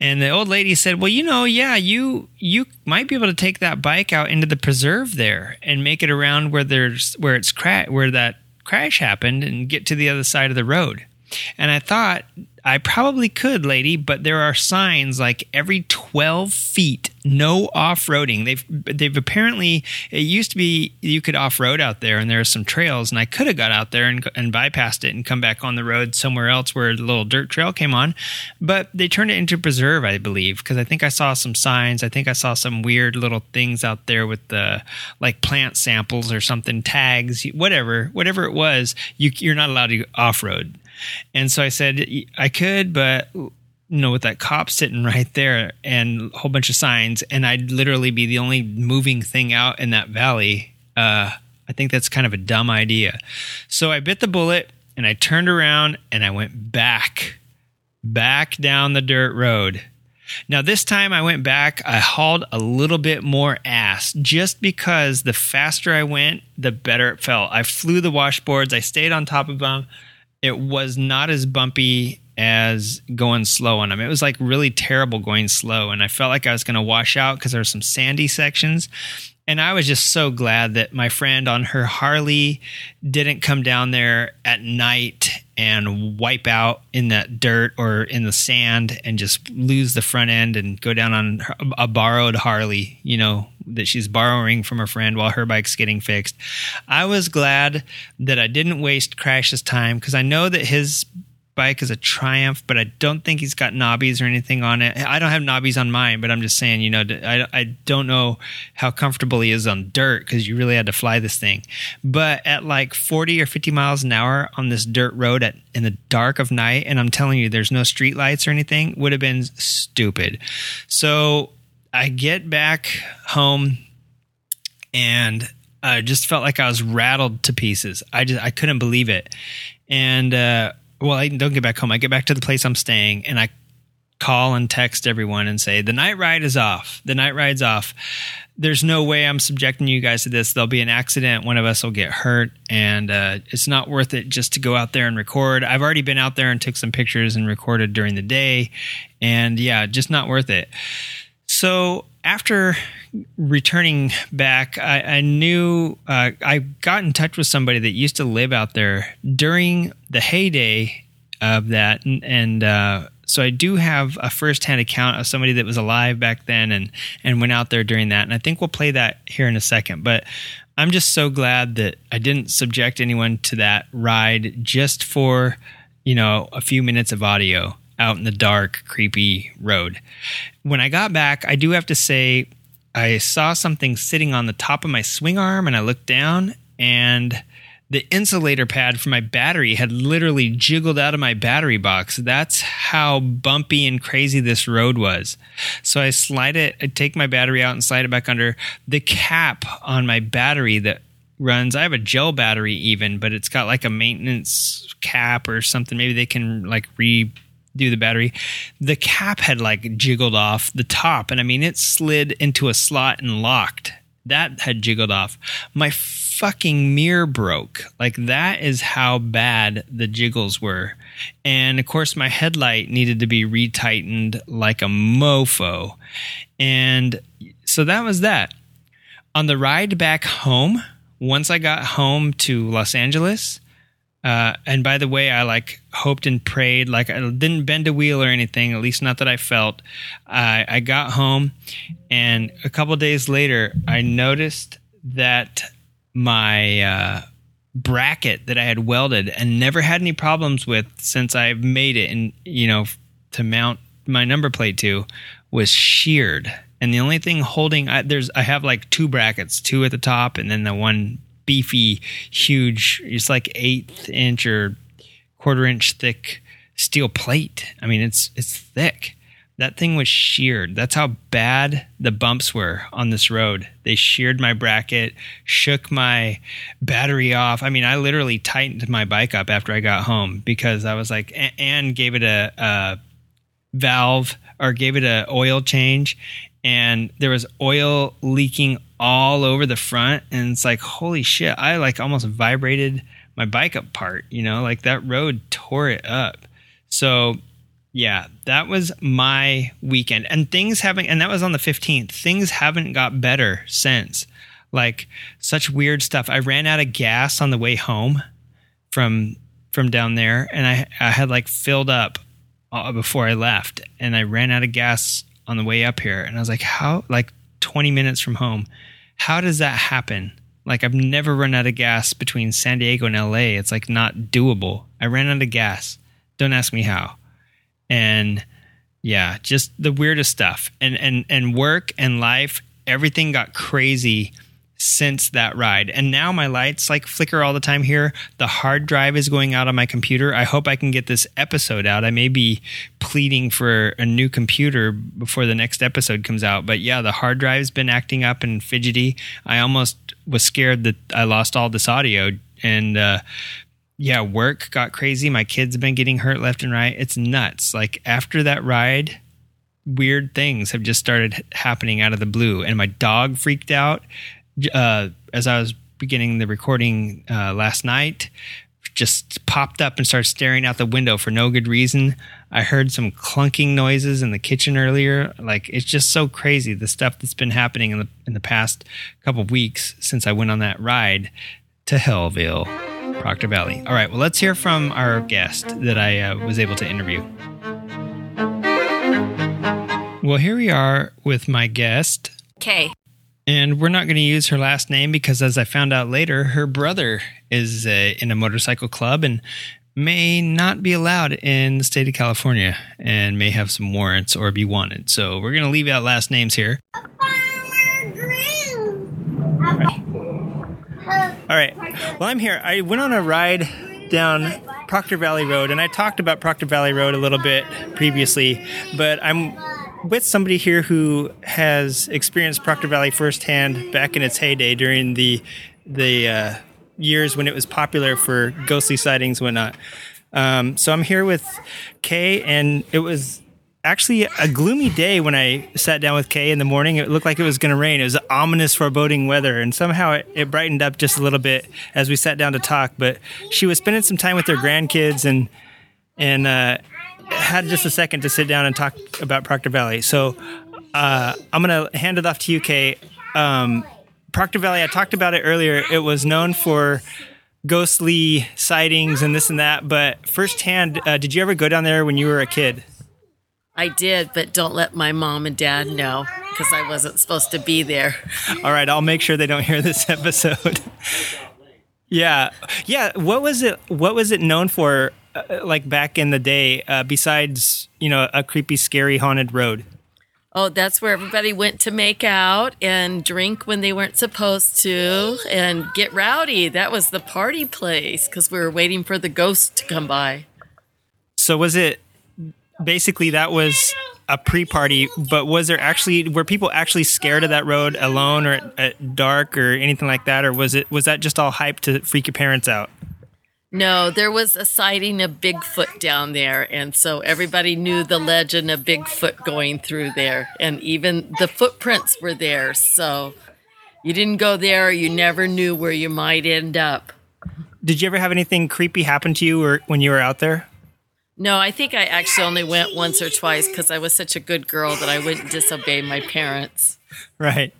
And the old lady said, "Well, you know, yeah, you you might be able to take that bike out into the preserve there and make it around where there's where it's cra- where that crash happened and get to the other side of the road." And I thought, I probably could, lady, but there are signs like every 12 feet, no off roading. They've they've apparently it used to be you could off road out there, and there are some trails, and I could have got out there and, and bypassed it and come back on the road somewhere else where the little dirt trail came on, but they turned it into preserve, I believe, because I think I saw some signs. I think I saw some weird little things out there with the like plant samples or something, tags, whatever, whatever it was. You, you're not allowed to off road and so I said, I could, but you know, with that cop sitting [laughs] right there and a whole bunch of signs, and I'd literally be the only moving thing out in that valley. Uh, I think that's kind of a dumb idea. So I bit the bullet and I turned around and I went back, back down the dirt road. Now, this time I went back, I hauled a little bit more ass just because the faster I went, the better it felt. I flew the washboards, I stayed on top of them it was not as bumpy as going slow on them. It was like really terrible going slow, and I felt like I was going to wash out because there were some sandy sections. And I was just so glad that my friend on her Harley didn't come down there at night and wipe out in that dirt or in the sand and just lose the front end and go down on a borrowed Harley, you know, that she's borrowing from a friend while her bike's getting fixed. I was glad that I didn't waste Crash's time because I know that his bike is a Triumph, but I don't think he's got knobbies or anything on it. I don't have knobbies on mine, but I'm just saying, you know, I, I don't know how comfortable he is on dirt because you really had to fly this thing. But at like 40 or 50 miles an hour on this dirt road at in the dark of night, and I'm telling you, there's no street lights or anything, would have been stupid. So I get back home and I just felt like I was rattled to pieces. I just I couldn't believe it. And uh, well, I don't get back home. I get back to the place I'm staying and I call and text everyone and say the night ride is off. The night ride's off. There's no way I'm subjecting you guys to this. There'll be an accident. One of us will get hurt, and uh, it's not worth it just to go out there and record. I've already been out there and took some pictures and recorded during the day, and yeah, just not worth it. So after returning back, I, I knew uh, I got in touch with somebody that used to live out there during the heyday of that, and, and uh, so I do have a firsthand account of somebody that was alive back then and and went out there during that, and I think we'll play that here in a second. But I'm just so glad that I didn't subject anyone to that ride just for you know a few minutes of audio out in the dark, creepy road. When I got back, I do have to say I saw something sitting on the top of my swing arm and I looked down and the insulator pad for my battery had literally jiggled out of my battery box. That's how bumpy and crazy this road was. So I slide it, I take my battery out and slide it back under the cap on my battery that runs. I have a gel battery even, but it's got like a maintenance cap or something. Maybe they can like re do the battery, the cap had like jiggled off the top. And I mean, it slid into a slot and locked. That had jiggled off. My fucking mirror broke. Like, that is how bad the jiggles were. And of course, my headlight needed to be retightened like a mofo. And so that was that. On the ride back home, once I got home to Los Angeles, uh, and by the way, I like hoped and prayed, like I didn't bend a wheel or anything, at least not that I felt. I, I got home, and a couple days later, I noticed that my uh, bracket that I had welded and never had any problems with since I've made it, and you know, to mount my number plate to, was sheared. And the only thing holding, I, there's, I have like two brackets, two at the top, and then the one beefy, huge. It's like eighth inch or quarter inch thick steel plate. I mean, it's it's thick. That thing was sheared. That's how bad the bumps were on this road. They sheared my bracket, shook my battery off. I mean, I literally tightened my bike up after I got home because I was like, and gave it a, a valve or gave it a oil change, and there was oil leaking all over the front and it's like holy shit i like almost vibrated my bike apart you know like that road tore it up. So yeah that was my weekend. And things haven't and that was on the 15th things haven't got better since. Like such weird stuff. I ran out of gas on the way home from from down there and i i had like filled up uh, before i left and i ran out of gas on the way up here and i was like how like 20 minutes from home how does that happen? Like I've never run out of gas between San Diego and LA. It's like not doable. I ran out of gas. Don't ask me how. And yeah, just the weirdest stuff. And and and work and life, everything got crazy since that ride. And now my lights like flicker all the time here. The hard drive is going out on my computer. I hope I can get this episode out. I may be pleading for a new computer before the next episode comes out. But yeah, the hard drive's been acting up and fidgety. I almost was scared that I lost all this audio. And uh, yeah, work got crazy. My kids have been getting hurt left and right. It's nuts. Like after that ride, weird things have just started happening out of the blue. And my dog freaked out uh, as I was beginning the recording uh, last night, just popped up and started staring out the window for no good reason. I heard some clunking noises in the kitchen earlier. Like it's just so crazy the stuff that's been happening in the in the past couple weeks since I went on that ride to Hellville. Proctor Valley. All right, well, let's hear from our guest that I uh, was able to interview. Well, here we are with my guest, Kay. And we're not going to use her last name because, as I found out later, her brother is uh, in a motorcycle club and may not be allowed in the state of California and may have some warrants or be wanted. So we're going to leave out last names here. All right. Well, I'm here. I went on a ride down Proctor Valley Road, and I talked about Proctor Valley Road a little bit previously, but I'm with somebody here who has experienced Proctor Valley firsthand back in its heyday during the the uh, years when it was popular for ghostly sightings, and whatnot. Um, so I'm here with Kay, and it was actually a gloomy day when I sat down with Kay in the morning. It looked like it was going to rain. It was ominous, foreboding weather, and somehow it, it brightened up just a little bit as we sat down to talk. But she was spending some time with her grandkids and and uh, had just a second to sit down and talk about Proctor Valley. So uh, I'm going to hand it off to you, Kay. Um, Proctor Valley, I talked about it earlier. It was known for ghostly sightings and this and that. But firsthand, uh, did you ever go down there when you were a kid? I did, but don't let my mom and dad know because I wasn't supposed to be there. All right, I'll make sure they don't hear this [laughs] episode. yeah, yeah. What was it? What was it known for? Uh, like back in the day, uh, besides you know a creepy, scary, haunted road. Oh, that's where everybody went to make out and drink when they weren't supposed to and get rowdy. That was the party place because we were waiting for the ghost to come by. So was it basically that was a pre-party, but was there actually were people actually scared of that road alone or at, at dark or anything like that, or was it was that just all hype to freak your parents out? No, there was a sighting of Bigfoot down there, and so everybody knew the legend of Bigfoot going through there, and even the footprints were there. So you didn't go there, you never knew where you might end up. Did you ever have anything creepy happen to you or when you were out there? No, I think I actually only went once or twice because I was such a good girl that I wouldn't disobey my parents. Right.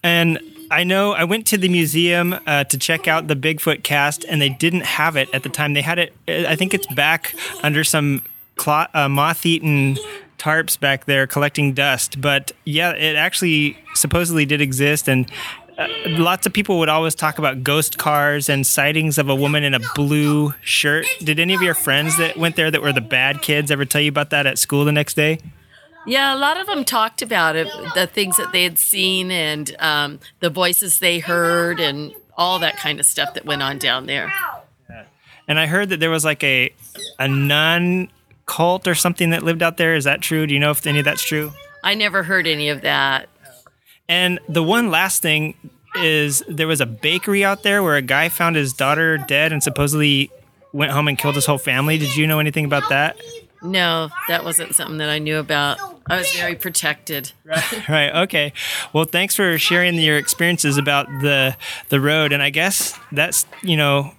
And I know I went to the museum uh, to check out the Bigfoot cast, and they didn't have it at the time. They had it, I think it's back under some uh, moth eaten tarps back there collecting dust. But yeah, it actually supposedly did exist. And uh, lots of people would always talk about ghost cars and sightings of a woman in a blue shirt. Did any of your friends that went there that were the bad kids ever tell you about that at school the next day? Yeah, a lot of them talked about it, the things that they had seen and um, the voices they heard and all that kind of stuff that went on down there. And I heard that there was like a a nun cult or something that lived out there. Is that true? Do you know if any of that's true? I never heard any of that. And the one last thing is there was a bakery out there where a guy found his daughter dead and supposedly went home and killed his whole family. Did you know anything about that? No, that wasn't something that I knew about. I was very protected. right. [laughs] right. Okay. Well, thanks for sharing your experiences about the the road. And I guess that's you know,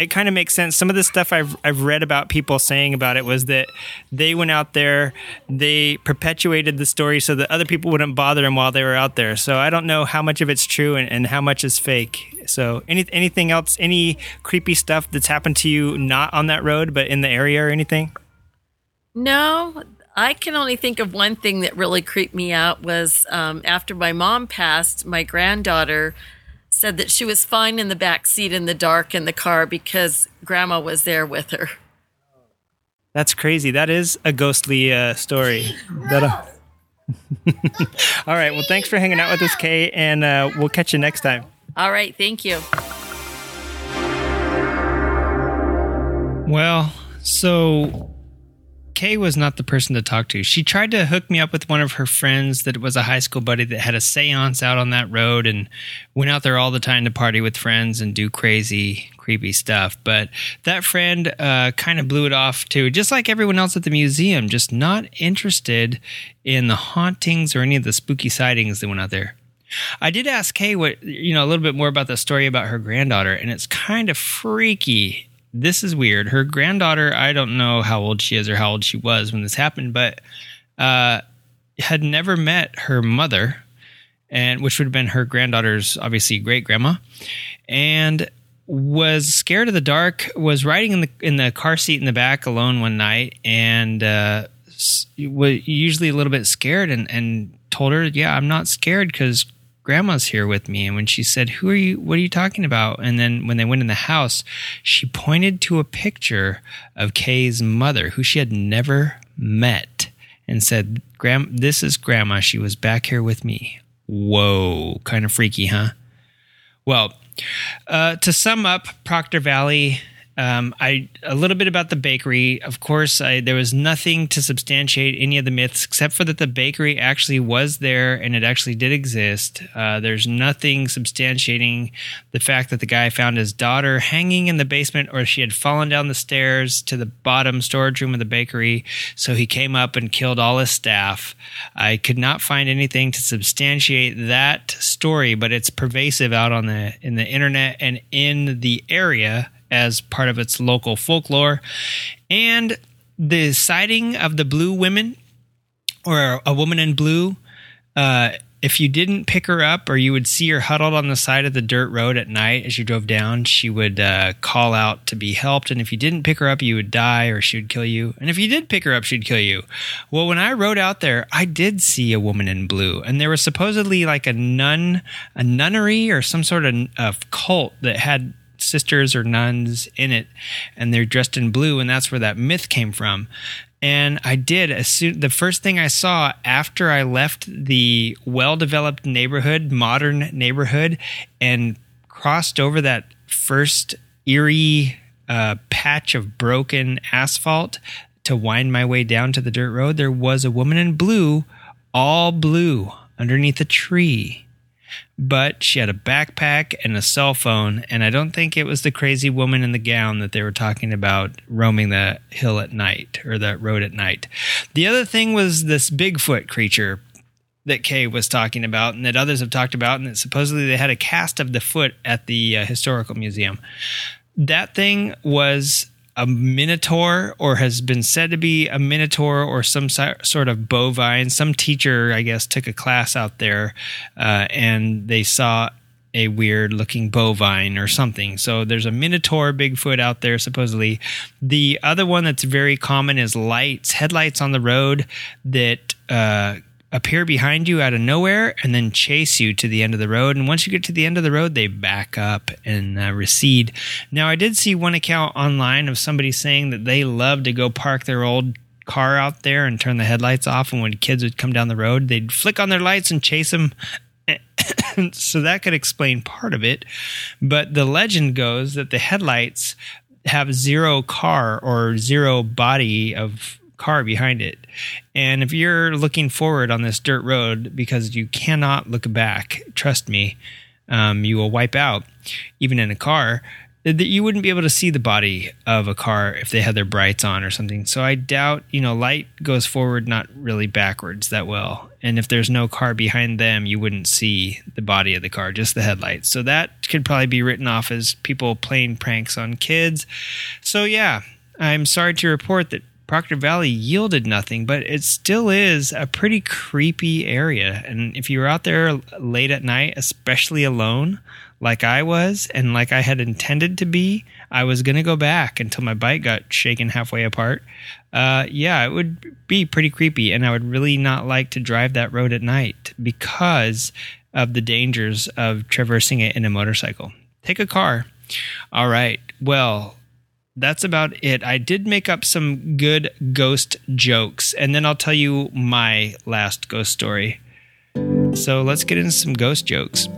it kind of makes sense. Some of the stuff I've I've read about people saying about it was that they went out there, they perpetuated the story so that other people wouldn't bother them while they were out there. So I don't know how much of it's true and, and how much is fake. So any anything else, any creepy stuff that's happened to you not on that road but in the area or anything? No, I can only think of one thing that really creeped me out was um, after my mom passed, my granddaughter said that she was fine in the back seat in the dark in the car because grandma was there with her. That's crazy. That is a ghostly uh, story. That. Uh... [laughs] All right. Well, thanks for hanging out with us, Kay, and uh, we'll catch you next time. All right. Thank you. Well, so Kay was not the person to talk to. She tried to hook me up with one of her friends that was a high school buddy that had a seance out on that road and went out there all the time to party with friends and do crazy, creepy stuff. But that friend uh, kind of blew it off too, just like everyone else at the museum, just not interested in the hauntings or any of the spooky sightings that went out there. I did ask Kay what you know a little bit more about the story about her granddaughter, and it's kind of freaky this is weird. Her granddaughter, I don't know how old she is or how old she was when this happened, but uh, had never met her mother, and which would have been her granddaughter's obviously great grandma, and was scared of the dark. Was riding in the in the car seat in the back alone one night, and uh, was usually a little bit scared, and and told her, "Yeah, I'm not scared because." Grandma's here with me, and when she said, "Who are you? What are you talking about?" and then when they went in the house, she pointed to a picture of Kay's mother, who she had never met, and said, "Gram, this is Grandma. She was back here with me." Whoa, kind of freaky, huh? Well, uh, to sum up, Proctor Valley. Um, I a little bit about the bakery. Of course, I, there was nothing to substantiate any of the myths except for that the bakery actually was there and it actually did exist. Uh, there's nothing substantiating the fact that the guy found his daughter hanging in the basement or she had fallen down the stairs to the bottom storage room of the bakery. So he came up and killed all his staff. I could not find anything to substantiate that story, but it's pervasive out on the in the internet and in the area as part of its local folklore. And the sighting of the blue women or a woman in blue, uh, if you didn't pick her up or you would see her huddled on the side of the dirt road at night as you drove down, she would uh, call out to be helped. And if you didn't pick her up, you would die or she would kill you. And if you did pick her up, she'd kill you. Well, when I rode out there, I did see a woman in blue. And there was supposedly like a nun, a nunnery or some sort of, of cult that had sisters or nuns in it and they're dressed in blue and that's where that myth came from. And i did as soon the first thing i saw after i left the well-developed neighborhood modern neighborhood and crossed over that first eerie uh, patch of broken asphalt to wind my way down to the dirt road there was a woman in blue all blue underneath a tree but she had a backpack and a cell phone, and I don't think it was the crazy woman in the gown that they were talking about roaming the hill at night or the road at night. The other thing was this Bigfoot creature that Kay was talking about and that others have talked about, and that supposedly they had a cast of the foot at the uh, historical museum. That thing was a minotaur or has been said to be a minotaur or some sort of bovine. Some teacher, I guess, took a class out there uh, and they saw a weird looking bovine or something. So there's a minotaur Bigfoot out there, supposedly. The other one that's very common is lights, headlights on the road that uh, appear behind you out of nowhere and then chase you to the end of the road. And once you get to the end of the road, they back up and uh, recede. Now, I did see one account online of somebody saying that they love to go park their old car out there and turn the headlights off. And when kids would come down the road, they'd flick on their lights and chase them. [coughs] so that could explain part of it. But the legend goes that the headlights have zero car or zero body of car behind it. And if you're looking forward on this dirt road because you cannot look back, trust me, um, you will wipe out, even in a car. That you wouldn't be able to see the body of a car if they had their brights on or something. So I doubt, you know, light goes forward, not really backwards that well. And if there's no car behind them, you wouldn't see the body of the car, just the headlights. So that could probably be written off as people playing pranks on kids. So yeah, I'm sorry to report that Proctor Valley yielded nothing, but it still is a pretty creepy area. And if you were out there late at night, especially alone, like I was and like I had intended to be, I was going to go back until my bike got shaken halfway apart. Uh, yeah, it would be pretty creepy. And I would really not like to drive that road at night because of the dangers of traversing it in a motorcycle. Take a car. All right. Well, that's about it. I did make up some good ghost jokes, and then I'll tell you my last ghost story. So let's get into some ghost jokes.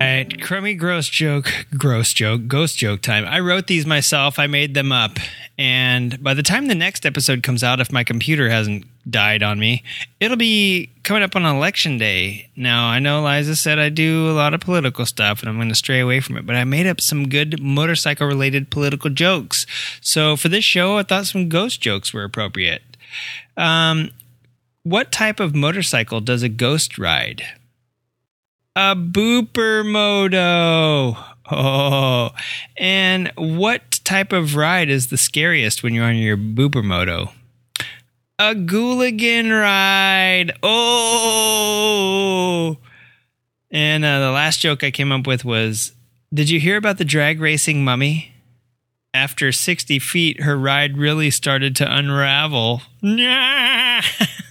Alright, crummy gross joke, gross joke, ghost joke time. I wrote these myself, I made them up. And by the time the next episode comes out, if my computer hasn't died on me, it'll be coming up on election day. Now, I know Liza said I do a lot of political stuff and I'm going to stray away from it, but I made up some good motorcycle related political jokes. So for this show, I thought some ghost jokes were appropriate. Um, what type of motorcycle does a ghost ride? A booper moto. Oh, and what type of ride is the scariest when you're on your booper moto? A Gooligan ride. Oh, And uh, the last joke I came up with was Did you hear about the drag racing mummy? After 60 feet, her ride really started to unravel.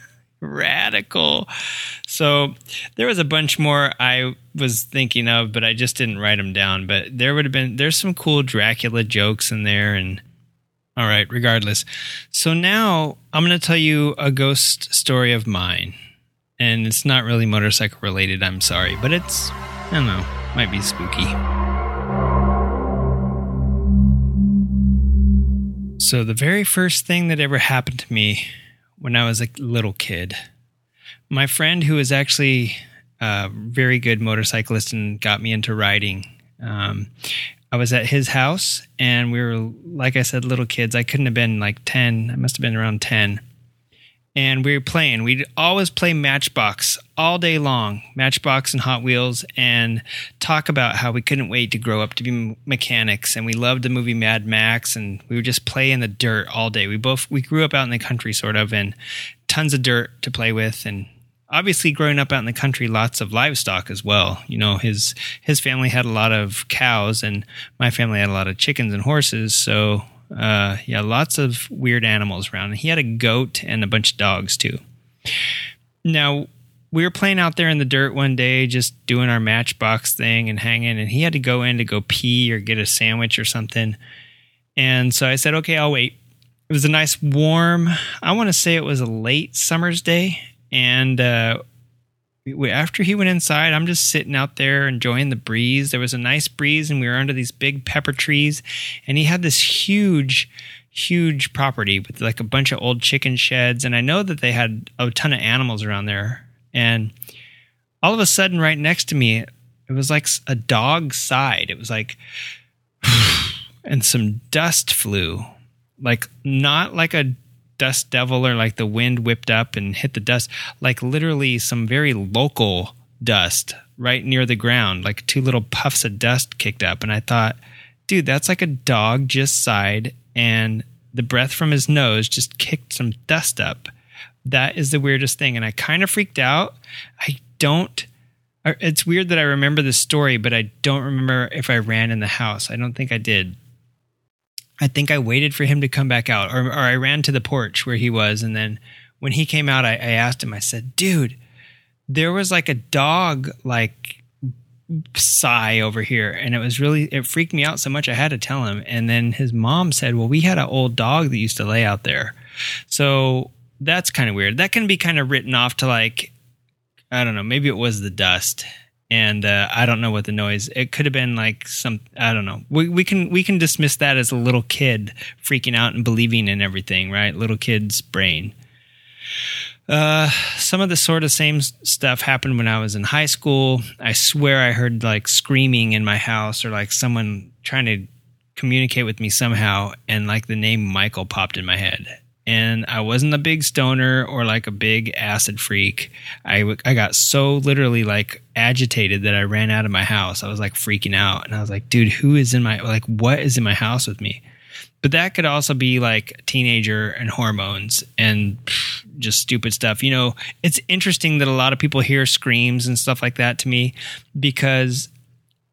[laughs] Radical. So there was a bunch more I was thinking of, but I just didn't write them down. But there would have been, there's some cool Dracula jokes in there. And all right, regardless. So now I'm going to tell you a ghost story of mine and it's not really motorcycle related. I'm sorry, but it's I don't know, might be spooky. So the very first thing that ever happened to me when I was a little kid, my friend who was actually a very good motorcyclist and got me into riding. Um, I was at his house and we were, like I said, little kids. I couldn't have been like 10. I must have been around 10 and we were playing. We'd always play Matchbox all day long, Matchbox and Hot Wheels, and talk about how we couldn't wait to grow up to be mechanics. And we loved the movie Mad Max, and we would just play in the dirt all day. We both we grew up out in the country, sort of, and tons of dirt to play with, and obviously growing up out in the country lots of livestock as well you know his his family had a lot of cows and my family had a lot of chickens and horses so uh, yeah, lots of weird animals around. he had a goat and a bunch of dogs too. Now, we were playing out there in the dirt one day, just doing our matchbox thing and hanging, and he had to go in to go pee or get a sandwich or something. And so I said, okay, I'll wait. It was a nice warm, I want to say it was a late summer's day. And uh, after he went inside, I'm just sitting out there enjoying the breeze. There was a nice breeze, and we were under these big pepper trees. And he had this huge, huge property with like a bunch of old chicken sheds. And I know that they had a ton of animals around there. And all of a sudden, right next to me, it was like a dog sighed. It was like, [sighs] and some dust flew. Like, not like a dust devil or like the wind whipped up and hit the dust, like literally some very local dust right near the ground, like two little puffs of dust kicked up. And I thought, dude, that's like a dog just sighed and the breath from his nose just kicked some dust up. That is the weirdest thing. And I kind of freaked out. I don't. It's weird that I remember the story, but I don't remember if I ran in the house. I don't think I did. I think I waited for him to come back out, or, or I ran to the porch where he was. And then when he came out, I, I asked him, I said, dude, there was like a dog, like, sigh over here and it was really it freaked me out so much i had to tell him. And then his mom said well we had an old dog that used to lay out there. So that's kind of weird. That can be kind of written off to like i don't know maybe it was the dust and uh, I don't know what the noise. It could have been like some. I don't know. We we can we can dismiss that as a little kid freaking out and believing in everything, right? Little kid's brain. Uh, some of the sort of same stuff happened when I was in high school. I swear I heard like screaming in my house or like someone trying to communicate with me somehow, and like the name Michael popped in my head and I wasn't a big stoner or like a big acid freak. I, I got so literally like agitated that I ran out of my house. I was like freaking out and I was like, dude, who is in my, like, what is in my house with me? But that could also be like teenager and hormones and just stupid stuff. You know, it's interesting that a lot of people hear screams and stuff like that to me because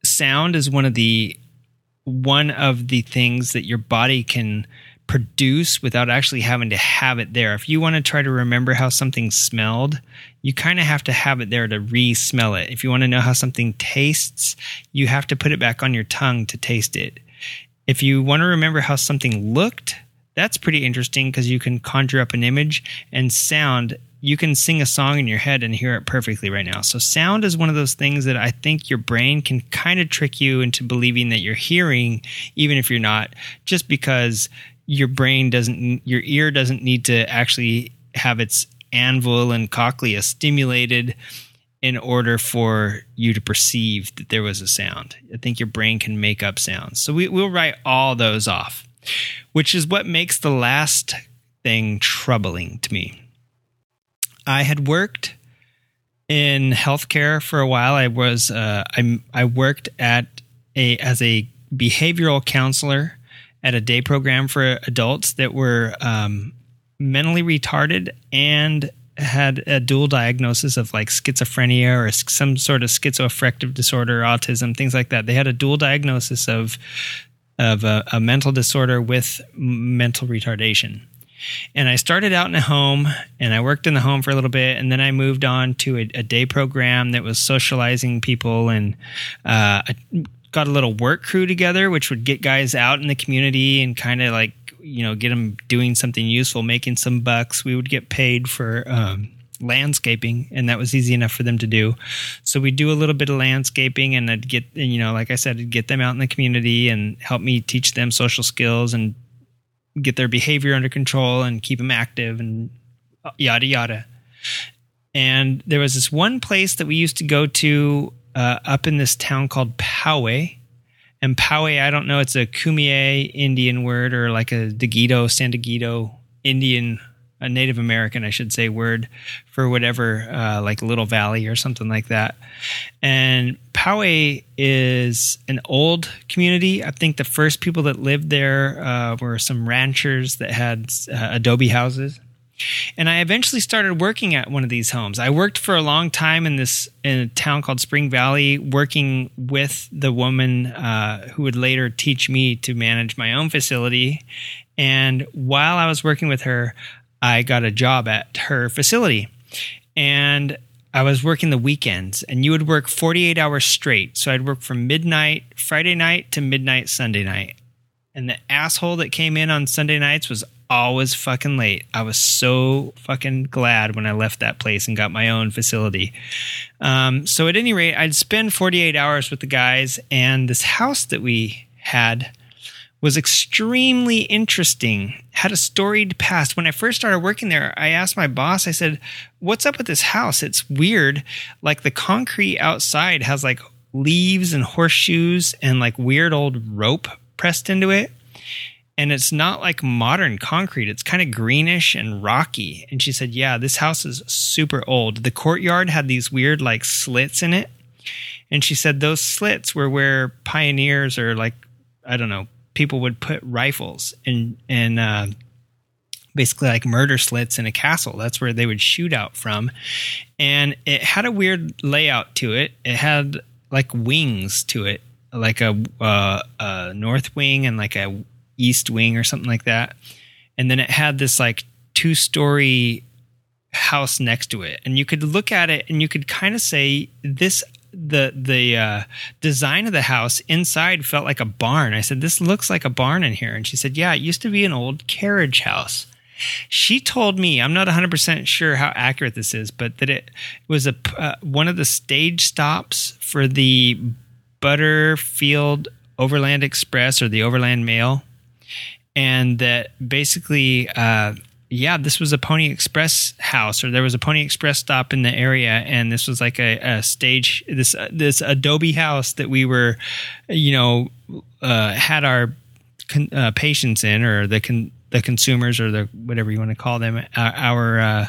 sound is one of the, one of the things that your body can, produce without actually having to have it there. If you want to try to remember how something smelled, you kind of have to have it there to re smell it. If you want to know how something tastes, you have to put it back on your tongue to taste it. If you want to remember how something looked, that's pretty interesting because you can conjure up an image and sound. You can sing a song in your head and hear it perfectly right now. So, sound is one of those things that I think your brain can kind of trick you into believing that you're hearing, even if you're not, just because your brain doesn't, your ear doesn't need to actually have its anvil and cochlea stimulated in order for you to perceive that there was a sound. I think your brain can make up sounds. So we, will write all those off, which is what makes the last thing troubling to me. I had worked in healthcare for a while. I was uh, I I worked at a as a behavioral counselor at a day program for adults that were um, mentally retarded and had a dual diagnosis of like schizophrenia or some sort of schizoaffective disorder, autism, things like that. They had a dual diagnosis of of a, a mental disorder with mental retardation. And I started out in a home and I worked in the home for a little bit. And then I moved on to a, a day program that was socializing people and uh, got a little work crew together, which would get guys out in the community and kind of like, you know, get them doing something useful, making some bucks. We would get paid for, um, landscaping and that was easy enough for them to do so we do a little bit of landscaping and i'd get you know like i said I'd get them out in the community and help me teach them social skills and get their behavior under control and keep them active and yada yada. And there was this one place that we used to go to uh, up in this town called Poway. And Poway, I don't know, it's a Kumeyaay Indian word or like a Dieguito, San Dieguito Indian a Native American, I should say, word for whatever, uh, like Little Valley or something like that. And Poway is an old community. I think the first people that lived there uh, were some ranchers that had uh, adobe houses. And I eventually started working at one of these homes. I worked for a long time in this in a town called Spring Valley, working with the woman uh, who would later teach me to manage my own facility. And while I was working with her, I got a job at her facility. And I was working the weekends, and you would work 48 hours straight. So I'd work from midnight Friday night to midnight Sunday night. And the asshole that came in on Sunday nights was always fucking late. I was so fucking glad when I left that place and got my own facility. Um, so at any rate, I'd spend 48 hours with the guys, and this house that we had was extremely interesting, had a storied past. When I first started working there, I asked my boss, I said, What's up with this house? It's weird. Like the concrete outside has like leaves and horseshoes and like weird old rope pressed into it. And it's not like modern concrete. It's kind of greenish and rocky. And she said, Yeah, this house is super old. The courtyard had these weird like slits in it. And she said those slits were where pioneers or like, I don't know, people would put rifles and and uh, basically like murder slits in a castle. That's where they would shoot out from, and it had a weird layout to it. It had like wings to it, like a, uh, a north wing and like a east wing or something like that. And then it had this like two story house next to it, and you could look at it and you could kind of say this the the uh, design of the house inside felt like a barn. I said, "This looks like a barn in here," and she said, "Yeah, it used to be an old carriage house." She told me, I'm not 100% sure how accurate this is, but that it was a uh, one of the stage stops for the Butterfield Overland Express or the Overland Mail, and that basically uh, yeah, this was a Pony Express house, or there was a Pony Express stop in the area, and this was like a, a stage, this uh, this Adobe house that we were, you know, uh, had our con- uh, patients in, or the con- the consumers, or the whatever you want to call them, our, our uh,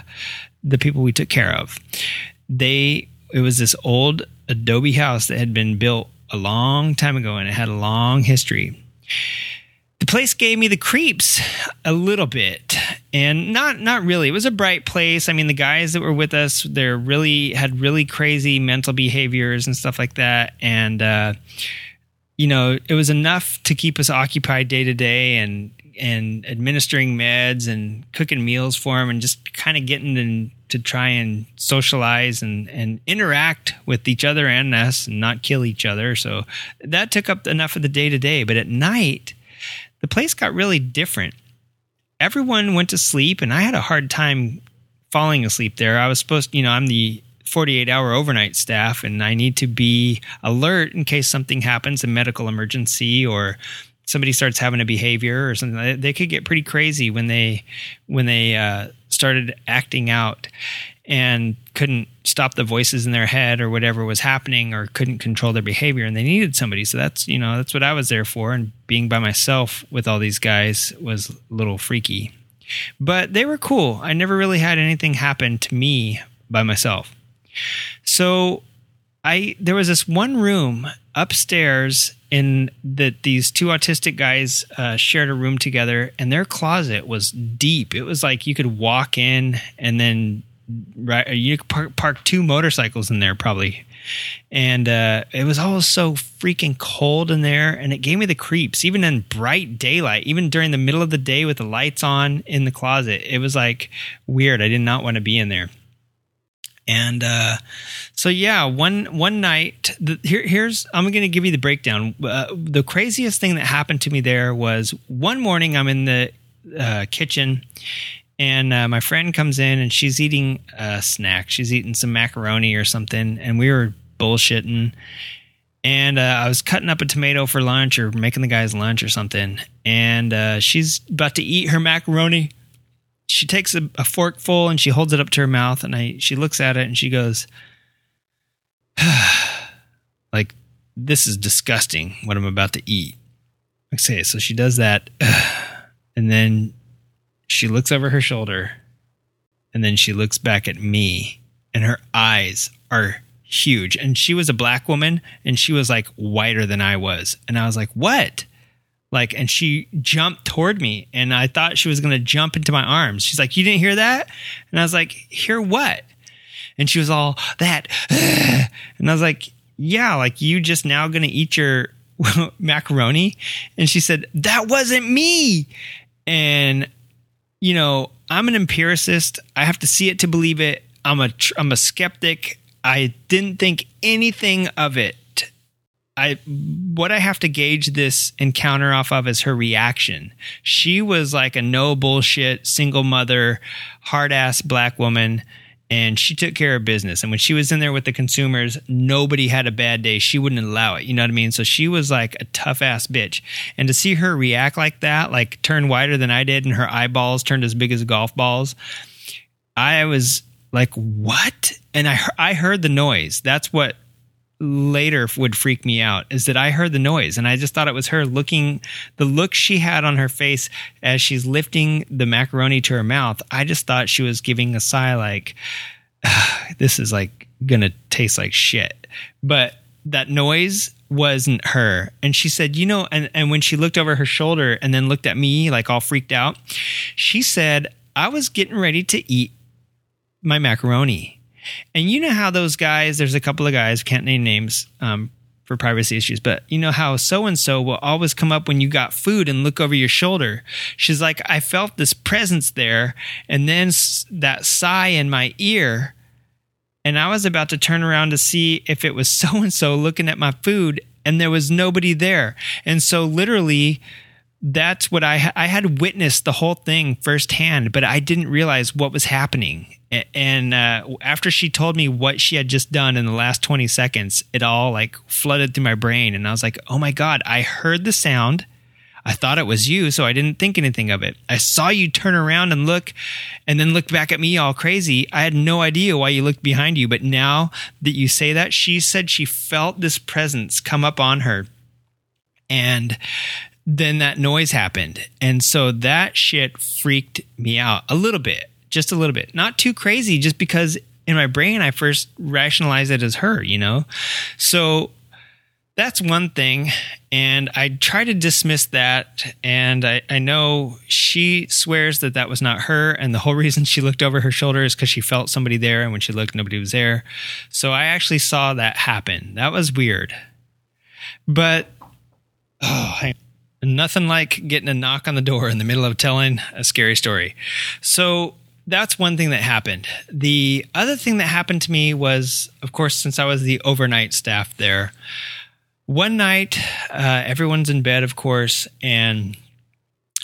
the people we took care of. They it was this old Adobe house that had been built a long time ago, and it had a long history the place gave me the creeps a little bit and not not really. It was a bright place. I mean the guys that were with us they're really had really crazy mental behaviors and stuff like that and uh, you know it was enough to keep us occupied day to day and and administering meds and cooking meals for them and just kind of getting them to try and socialize and, and interact with each other and us and not kill each other. So that took up enough of the day to day. But at night the place got really different. Everyone went to sleep, and I had a hard time falling asleep there. I was supposed, you know, I'm the 48 hour overnight staff, and I need to be alert in case something happens, a medical emergency, or somebody starts having a behavior or something. They could get pretty crazy when they when they uh, started acting out and couldn't stop the voices in their head or whatever was happening or couldn't control their behavior and they needed somebody. So that's you know that's what i was there for and being by myself with all these guys was a little freaky. But they were cool. I never really had anything happen to me by myself. So i there was this one room upstairs in that these two autistic guys uh, shared a room together and their closet was deep. It was like you could walk in and then right? You could park, park two motorcycles in there probably. And uh, it was all so freaking cold in there and it gave me the creeps. Even in bright daylight even during the middle of the day with the lights on in the closet it was like weird. I did not want to be in there. And uh, so yeah one one night the, here, here's i'm going to give you the breakdown. Uh, the craziest thing that happened to me there was one morning i'm in the uh, kitchen and uh, my friend comes in and she's eating a snack. She's eating some macaroni or something, and we were bullshitting. And uh, I was cutting up a tomato for lunch or making the guys lunch or something. And uh, she's about to eat her macaroni. She takes a, a forkful and she holds it up to her mouth, and I she looks at it and she goes, [sighs] "Like this is disgusting. What I'm about to eat." Okay, so she does that, [sighs] and then she looks over her shoulder and then she looks back at me and her eyes are huge. And she was a black woman and she was like whiter than I was. And I was like what? Like and she jumped toward me and I thought she was going to jump into my arms. She's like you didn't hear that? And I was like hear what? And she was all that. [sighs] And I was like yeah like you just now going to eat your [laughs] macaroni? And she said that wasn't me. And you know, I'm an empiricist. I have to see it to believe it. I'm a I'm a skeptic. I didn't think anything of it. I what I have to gauge this encounter off of is her reaction. She was like a no bullshit single mother, hard ass black woman and she took care of business. And when she was in there with the consumers, nobody had a bad day. She wouldn't allow it. You know what I mean? So she was like a tough ass bitch. And to see her react like that, like turn wider than I did, and her eyeballs turned as big as golf balls, I was like, what? And I I heard the noise. That's what later would freak me out is that I heard the noise and I just thought it was her looking the look she had on her face as she's lifting the macaroni to her mouth. I just thought she was giving a sigh like [sighs] this is like gonna taste like shit. But that noise wasn't her. And she said, you know, and, and when she looked over her shoulder and then looked at me like all freaked out, she said, I was getting ready to eat my macaroni and you know how those guys, there's a couple of guys, can't name names um, for privacy issues, but you know how so and so will always come up when you got food and look over your shoulder. She's like, I felt this presence there, and then that sigh in my ear. And I was about to turn around to see if it was so and so looking at my food, and there was nobody there. And so, literally, that's what I I had witnessed the whole thing firsthand, but I didn't realize what was happening. And uh, after she told me what she had just done in the last twenty seconds, it all like flooded through my brain, and I was like, "Oh my god!" I heard the sound. I thought it was you, so I didn't think anything of it. I saw you turn around and look, and then look back at me all crazy. I had no idea why you looked behind you, but now that you say that, she said she felt this presence come up on her, and then that noise happened. And so that shit freaked me out a little bit, just a little bit. Not too crazy, just because in my brain I first rationalized it as her, you know? So that's one thing. And I try to dismiss that. And I, I know she swears that that was not her. And the whole [laughs] reason she looked over her shoulder is because she felt somebody there. And when she looked, nobody was there. So I actually saw that happen. That was weird. But, oh, Nothing like getting a knock on the door in the middle of telling a scary story. So that's one thing that happened. The other thing that happened to me was, of course, since I was the overnight staff there, one night, uh, everyone's in bed, of course, and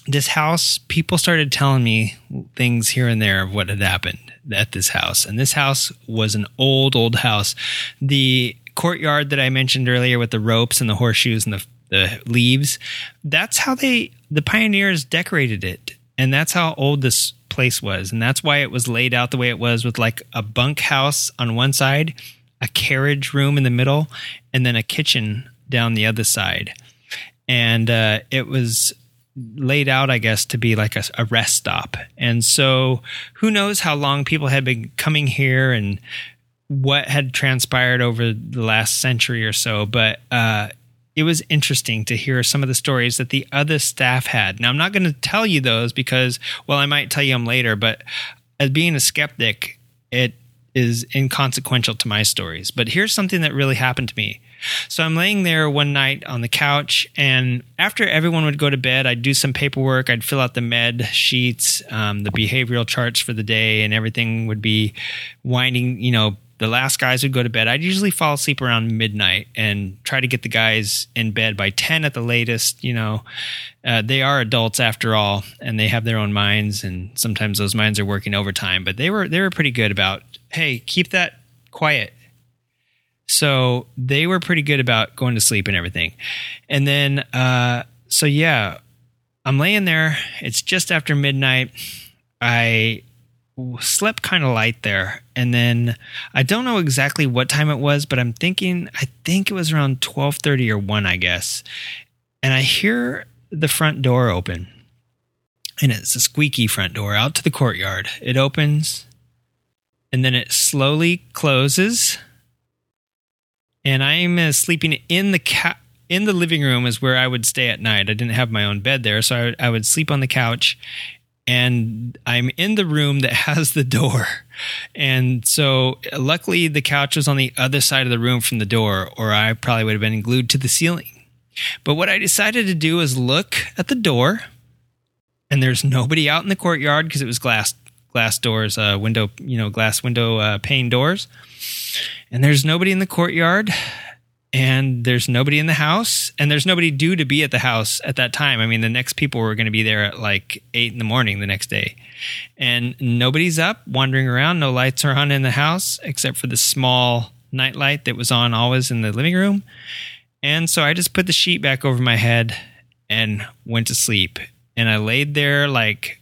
this house, people started telling me things here and there of what had happened at this house. And this house was an old, old house. The courtyard that I mentioned earlier with the ropes and the horseshoes and the the leaves. That's how they the pioneers decorated it, and that's how old this place was, and that's why it was laid out the way it was with like a bunkhouse on one side, a carriage room in the middle, and then a kitchen down the other side, and uh, it was laid out, I guess, to be like a, a, rest stop. And so, who knows how long people had been coming here and what had transpired over the last century or so. But uh, it was interesting to hear some of the stories that the other staff had. Now, I'm not going to tell you those because, well, I might tell you them later, but as being a skeptic, it is inconsequential to my stories. But here's something that really happened to me. So I'm laying there one night on the couch, and after everyone would go to bed, I'd do some paperwork. I'd fill out the med sheets, um, the behavioral charts for the day, and everything would be winding, you know, the last guys would go to bed. I'd usually fall asleep around midnight and try to get the guys in bed by 10 at the latest. You know, uh, they are adults after all, and they have their own minds, and sometimes those minds are working overtime. But they were they were pretty good about, hey, keep that quiet. So they were pretty good about going to sleep and everything. And then, uh, so yeah, I'm laying there. It's just after midnight. I slept kind of light there. And then i don't know exactly what time it was but i'm thinking i think it was around 12.30 or 1 i guess. And i hear the front door open. And it's a squeaky front door out to the courtyard. It opens and then it slowly closes. And i'm uh, sleeping in the in the living room is where i would stay at night. I didn't have my own bed there so I, I would sleep on the couch and I'm in the room that [laughs] has the door. And so luckily the couch was on the other side of the room from the door, or I probably would have been glued to the ceiling. But what I decided to do is look at the door, and there's nobody out in the courtyard because it was glass glass doors, uh, window, you know, glass window uh, pane doors. And there's nobody in the courtyard and there's nobody in the house and there's nobody due to be at the house at that time. I mean the next people were going to be there at like 8 in the morning the next day. And nobody's up wandering around no lights are on in the house except for the small night light that was on always in the living room. And so i just put the sheet back over my head and went to sleep. And i laid there like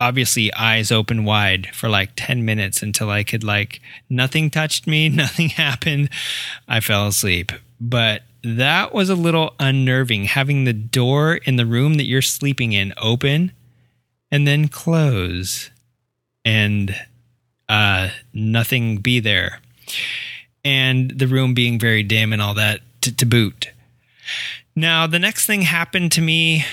obviously eyes open wide for like 10 minutes until I could like nothing touched me, [laughs] nothing happened. I fell asleep. But that was a little unnerving having the door in the room that you're sleeping in open and then close and uh nothing be there. And the room being very dim and all that to, to boot. Now, the next thing happened to me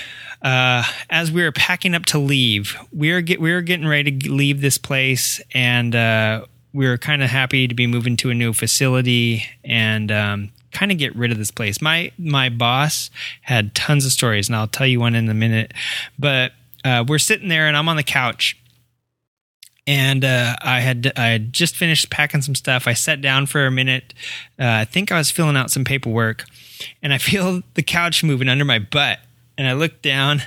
uh, as we were packing up to leave, we were get, we were getting ready to leave this place, and uh, we were kind of happy to be moving to a new facility and um, kind of get rid of this place. My my boss had tons of stories, and I'll tell you one in a minute. But uh, we're sitting there, and I'm on the couch, and uh, I had I had just finished packing some stuff. I sat down for a minute. Uh, I think I was filling out some paperwork, and I feel [laughs] the couch moving under my butt and I looked down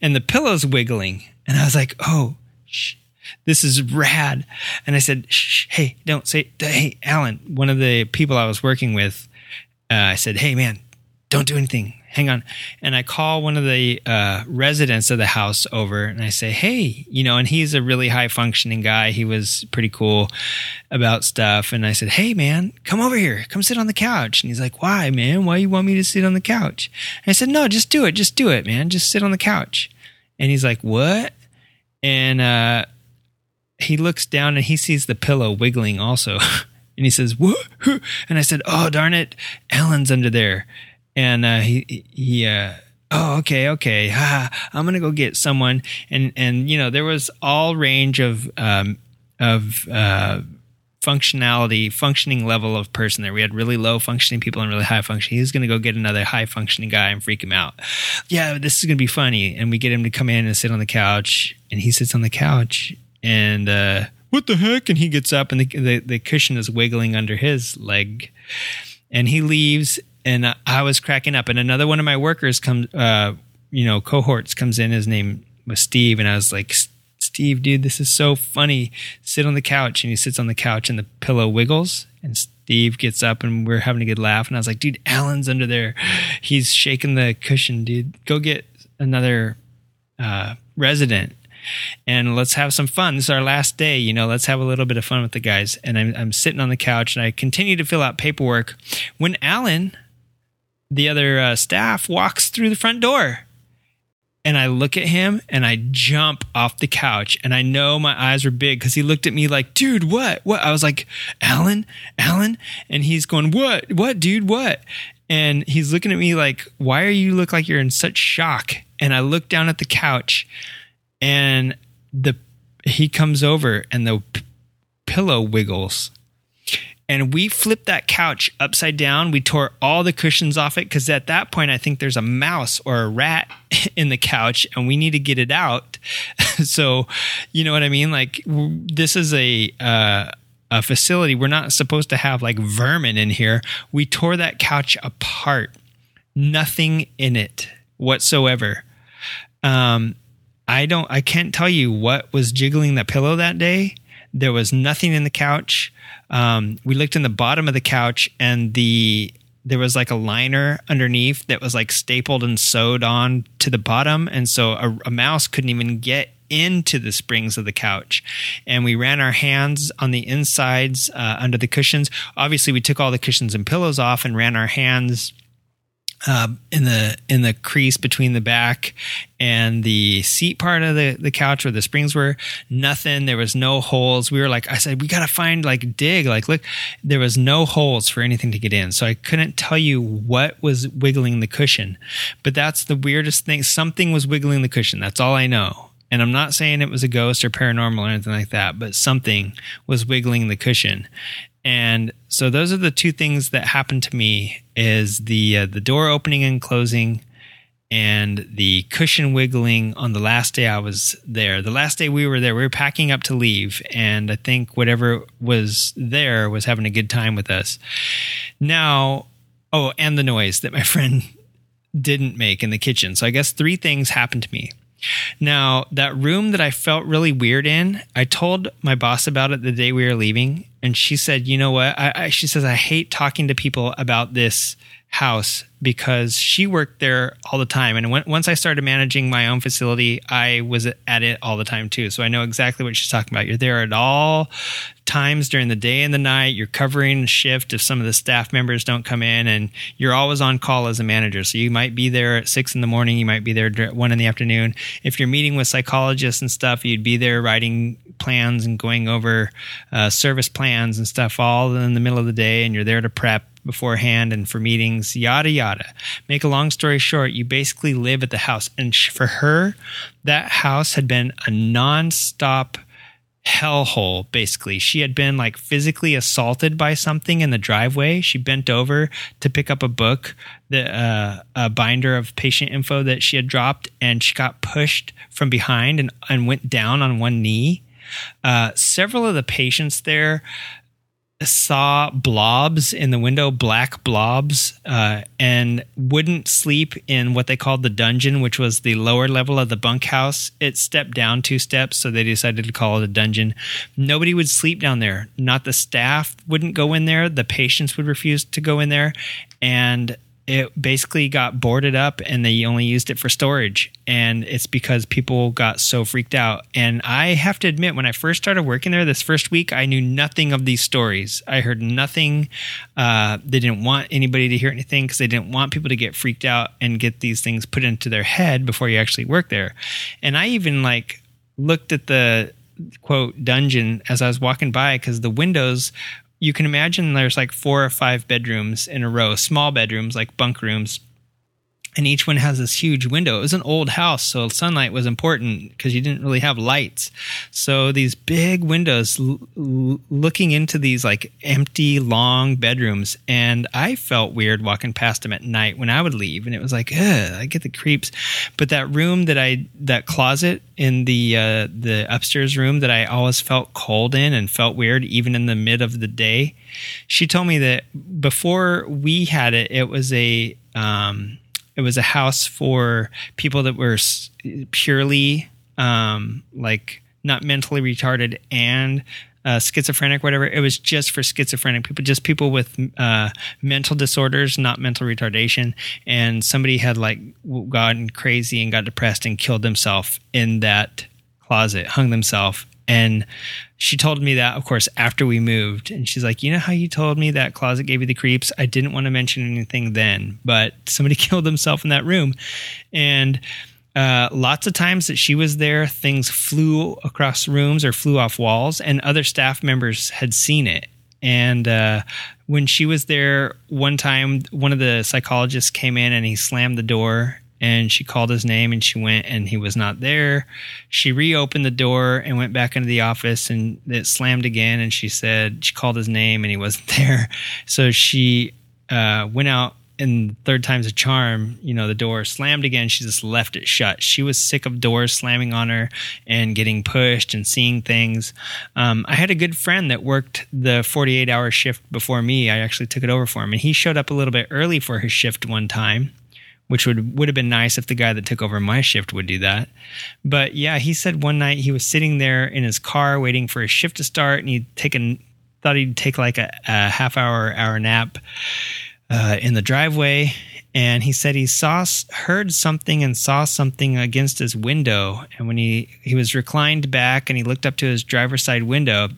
and the pillow's wiggling. And I was like, oh, shh, this is rad. And I said, shh, hey, don't say, hey, Alan, one of the people I was working with, uh, I said, hey, man, don't do anything hang on. And I call one of the uh, residents of the house over and I say, hey, you know, and he's a really high functioning guy. He was pretty cool about stuff. And I said, hey, man, come over here. Come sit on the couch. And he's like, why, man? Why you want me to sit on the couch? And I said, no, just do it. Just do it, man. Just sit on the couch. And he's like, what? And uh, he looks down and he sees the pillow wiggling also. [laughs] and he says, what? And I said, oh, darn it. Alan's under there and uh, he he uh, oh okay okay. I'm gonna go get someone. And and you know there was all range of um, of uh, functionality functioning level of person there. We had really low functioning people and really high functioning. He's gonna go get another high functioning guy and freak him out. Yeah this is gonna be funny. And we get him to come in and sit on the couch. And he sits on the couch. And uh, what the heck? And he gets up and the, the, the cushion is wiggling under his leg. And he leaves and I was cracking up. And another one of my workers comes, uh, you know, cohorts comes in. His name was Steve, and I was like, Steve, dude, this is so funny. Sit on the couch, and he sits on the couch, and the pillow wiggles, and Steve gets up, and we're having a good laugh. And I was like, dude, Alan's under there. He's shaking the cushion, dude. Go get another uh, resident and let's have some fun. This is our last day, you know, let's have a little bit of fun with the guys. And I'm, I'm sitting on the couch and I continue to fill out paperwork when Alan the other uh, staff walks through the front door. And I look at him and I jump off the couch. And I know my eyes were big because he looked at me like, dude, what? What? I was like, Alan, Alan. And he's going, what? What, dude? What? And he's looking at me like, why are you look like you're in such shock? And I look down at the couch and the he comes over and the pillow wiggles. And we flipped that couch upside down. We tore all the cushions off it because at that point, I think there's a mouse or a rat [laughs] in the couch and we need to get it out. [laughs] so, you know what I mean? Like, this is a, uh, a facility. We're not supposed to have like vermin in here. We tore that couch apart. Nothing in it whatsoever. Um, I don't, I can't tell you what was jiggling the pillow that day. There was nothing in the couch. Um, we looked in the bottom of the couch and the, there was like a liner underneath that was like stapled and sewed on to the bottom. And so a, a mouse couldn't even get into the springs of the couch. And we ran our hands on the insides uh, under the cushions. Obviously, we took all the cushions and pillows off and ran our hands uh, in the in the crease between the back and the seat part of the the couch where the springs were nothing. There was no holes. We were like i said we gotta find like dig. Like look there was no holes for anything to get in. So i couldn't tell you what was wiggling the cushion. But that's the weirdest thing. Something was wiggling the cushion. That's all i know. And I'm not saying it was a ghost or paranormal or anything like that, but something was wiggling the cushion. And so those are the two things that happened to me is the uh, the door opening and closing and the cushion wiggling on the last day I was there. The last day we were there, we were packing up to leave and I think whatever was there was having a good time with us. Now, oh, and the noise that my [laughs] friend didn't make in the kitchen. So I guess three things happened to me. Now, that room that I felt really weird in, I told my boss about it the day we were leaving, and she said, "You know what?" I, I, she says, "I hate talking to people about this house because she worked there all the time, and when, once I started managing my own facility, I was at it all the time too. So I know exactly what she's talking about. You're there at all times during the day and the night. You're covering shift if some of the staff members don't come in, and you're always on call as a manager. So you might be there at six in the morning, you might be there at one in the afternoon. If you're meeting with psychologists and stuff, you'd be there writing plans and going over uh, service plans and stuff all in the middle of the day, and you're there to prep beforehand and for meetings, yada yada. Make a long story short, you basically live at the house, and for her, that house had been a nonstop hellhole basically. She had been like physically assaulted by something in the driveway. She bent over to pick up a book the uh, a binder of patient info that she had dropped and she got pushed from behind and, and went down on one knee. Uh, several of the patients there saw blobs in the window, black blobs, uh, and wouldn't sleep in what they called the dungeon, which was the lower level of the bunkhouse. It stepped down two steps, so they decided to call it a dungeon. Nobody would sleep down there. Not the staff wouldn't go in there. The patients would refuse to go in there. And it basically got boarded up and they only used it for storage. And it's because people got so freaked out. And I have to admit, when I first started working there this first week, I knew nothing of these stories. I heard nothing. Uh, they didn't want anybody to hear anything because they didn't want people to get freaked out and get these things put into their head before you actually work there. And I even like looked at the quote dungeon as I was walking by because the windows you can imagine there's like four or five bedrooms in a row, small bedrooms like bunk rooms. And each one has this huge window. It was an old house, so sunlight was important because you didn't really have lights. So these big windows l- l- looking into these like empty, long bedrooms. And I felt weird walking past them at night when I would leave. And it was like, I get the creeps. But that room that I, that closet in the uh, the upstairs room that I always felt cold in and felt weird even in the mid of the day. She told me that before we had it, it was a um, it was a house for people that were purely um, like not mentally retarded and uh, schizophrenic, whatever. It was just for schizophrenic people, just people with uh, mental disorders, not mental retardation. And somebody had like gotten crazy and got depressed and killed himself in that closet, hung themselves. And she told me that, of course, after we moved. And she's like, You know how you told me that closet gave you the creeps? I didn't want to mention anything then, but somebody [laughs] killed himself in that room. And uh, lots of times that she was there, things flew across rooms or flew off walls, and other staff members had seen it. And uh, when she was there, one time, one of the psychologists came in and he slammed the door and she called his name and she went and he was not there. She reopened the door and went back into the office and it slammed again and she said she called his name and he [laughs] wasn't there. So she uh, went out and third time's a charm, you know, the door slammed again. She just left it shut. She was sick of doors slamming on her and getting pushed and seeing things. Um, I had a good friend that worked the 48 hour shift before me. I actually took it over for him, and he showed up a little bit early for his shift one time. Which would would have been nice if the guy that took over my shift would do that. But yeah, he said one night he was sitting there in his car waiting for his shift to start, and he'd taken thought he'd take like a, a half hour hour nap uh, in the driveway, and he said he saw heard something and saw something against his window. And when he he was reclined back and he looked up to his driver's side window,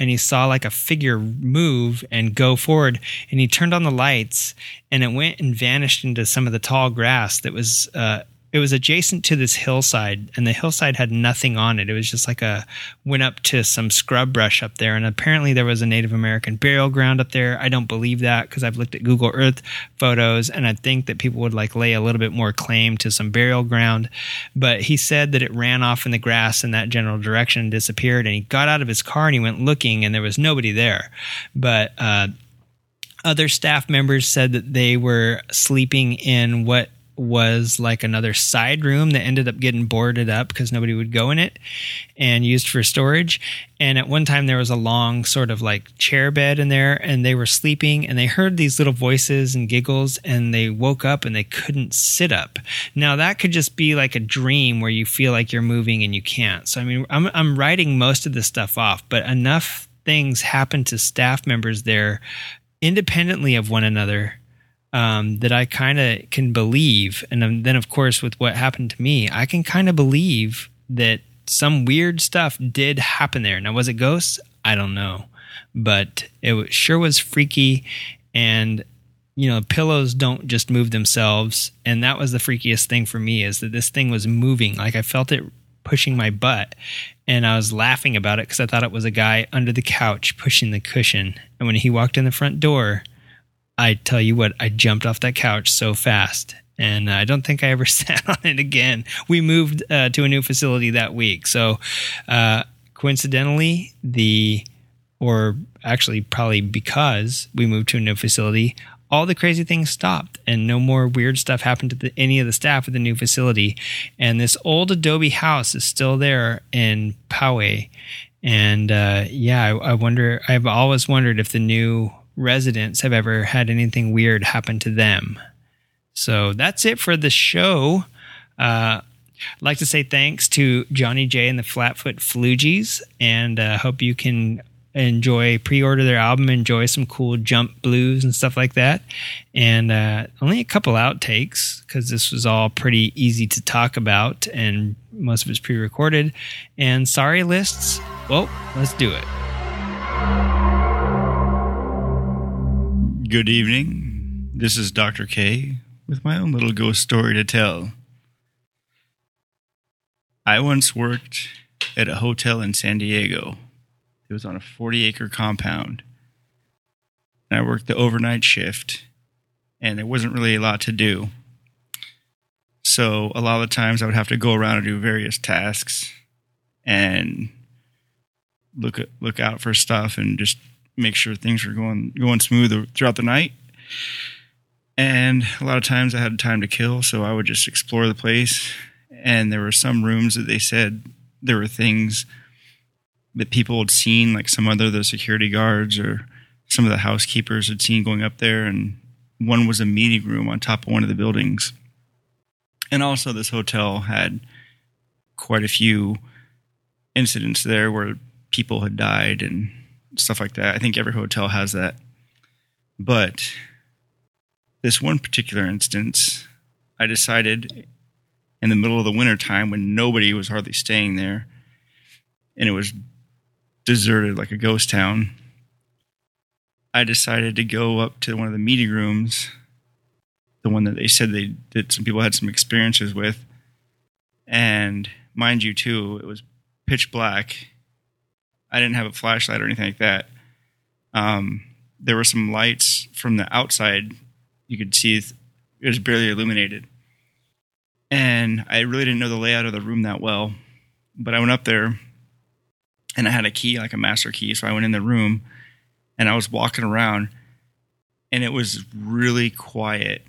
and he saw like a figure move and go forward, and he turned on the lights, and it went and vanished into some of the tall grass that was uh, it was adjacent to this hillside and the hillside had nothing on it. It was just like a went up to some scrub brush up there and apparently there was a native american burial ground up there. I don't believe that because i've looked at google earth photos and i think that people would like lay a little bit more claim to some burial ground. But he said that it ran off in the grass in that general direction and disappeared and he got out of his car and he went looking and there was nobody there. But uh other staff members said that they were sleeping in what was like another side room that ended up getting boarded up because nobody would go in it and used for storage. And at one time, there was a long sort of like chair bed in there, and they were sleeping and they heard these little voices and giggles, and they woke up and they couldn't sit up. Now, that could just be like a dream where you feel like you're moving and you can't. So, I mean, I'm, I'm writing most of this stuff off, but enough things happen to staff members there independently of one another um, that I kind of can believe. And then, of course, with what happened to me, I can kind of believe that some weird stuff did happen there. Now, was it ghosts? I don't know. But it sure was freaky. And, you know, pillows don't just move themselves. And that was the freakiest thing for me is that this thing was moving. Like I felt it pushing my butt. And I was laughing about it because I thought it was a guy under the couch pushing the cushion. And when he walked in the front door, I tell you what, I jumped off that couch so fast. And I don't think I ever [laughs] sat on it again. We moved uh, to a new facility that week. So, uh, coincidentally, the, or actually, probably because we moved to a new facility, all the crazy things stopped and no more weird stuff happened to the, any of the staff at the new facility. And this old Adobe house is still there in Poway. And uh, yeah, I, I wonder, I've always wondered if the new residents have ever had anything weird happen to them. So that's it for the show. Uh, I'd like to say thanks to Johnny J and the Flatfoot Floogies, and uh, hope you can enjoy pre-order their album, enjoy some cool jump blues and stuff like that. And uh, only a couple outtakes because this was all pretty easy to talk about, and most of it's pre-recorded. And sorry lists. Well, let's do it. Good evening. This is Dr. K with my own little ghost story to tell. I once worked at a hotel in San Diego. It was on a 40 acre compound. And I worked the overnight shift, and there wasn't really a lot to do. So, a lot of times I would have to go around and do various tasks and look look out for stuff and just make sure things were going going smooth throughout the night. And a lot of times I had time to kill, so I would just explore the place. And there were some rooms that they said there were things that people had seen, like some other the security guards or some of the housekeepers had seen going up there. And one was a meeting room on top of one of the buildings. And also, this hotel had quite a few incidents there where people had died and stuff like that. I think every hotel has that. But this one particular instance, I decided in the middle of the winter time when nobody was hardly staying there and it was deserted like a ghost town, I decided to go up to one of the meeting rooms, the one that they said they that some people had some experiences with. And mind you, too, it was pitch black I didn't have a flashlight or anything like that. Um, there were some lights from the outside. You could see it was barely illuminated. and I really didn't know the layout of the room that well. But I went up there, and I had a key, like a master key. So I went in the room, and I was walking around, and it was really quiet,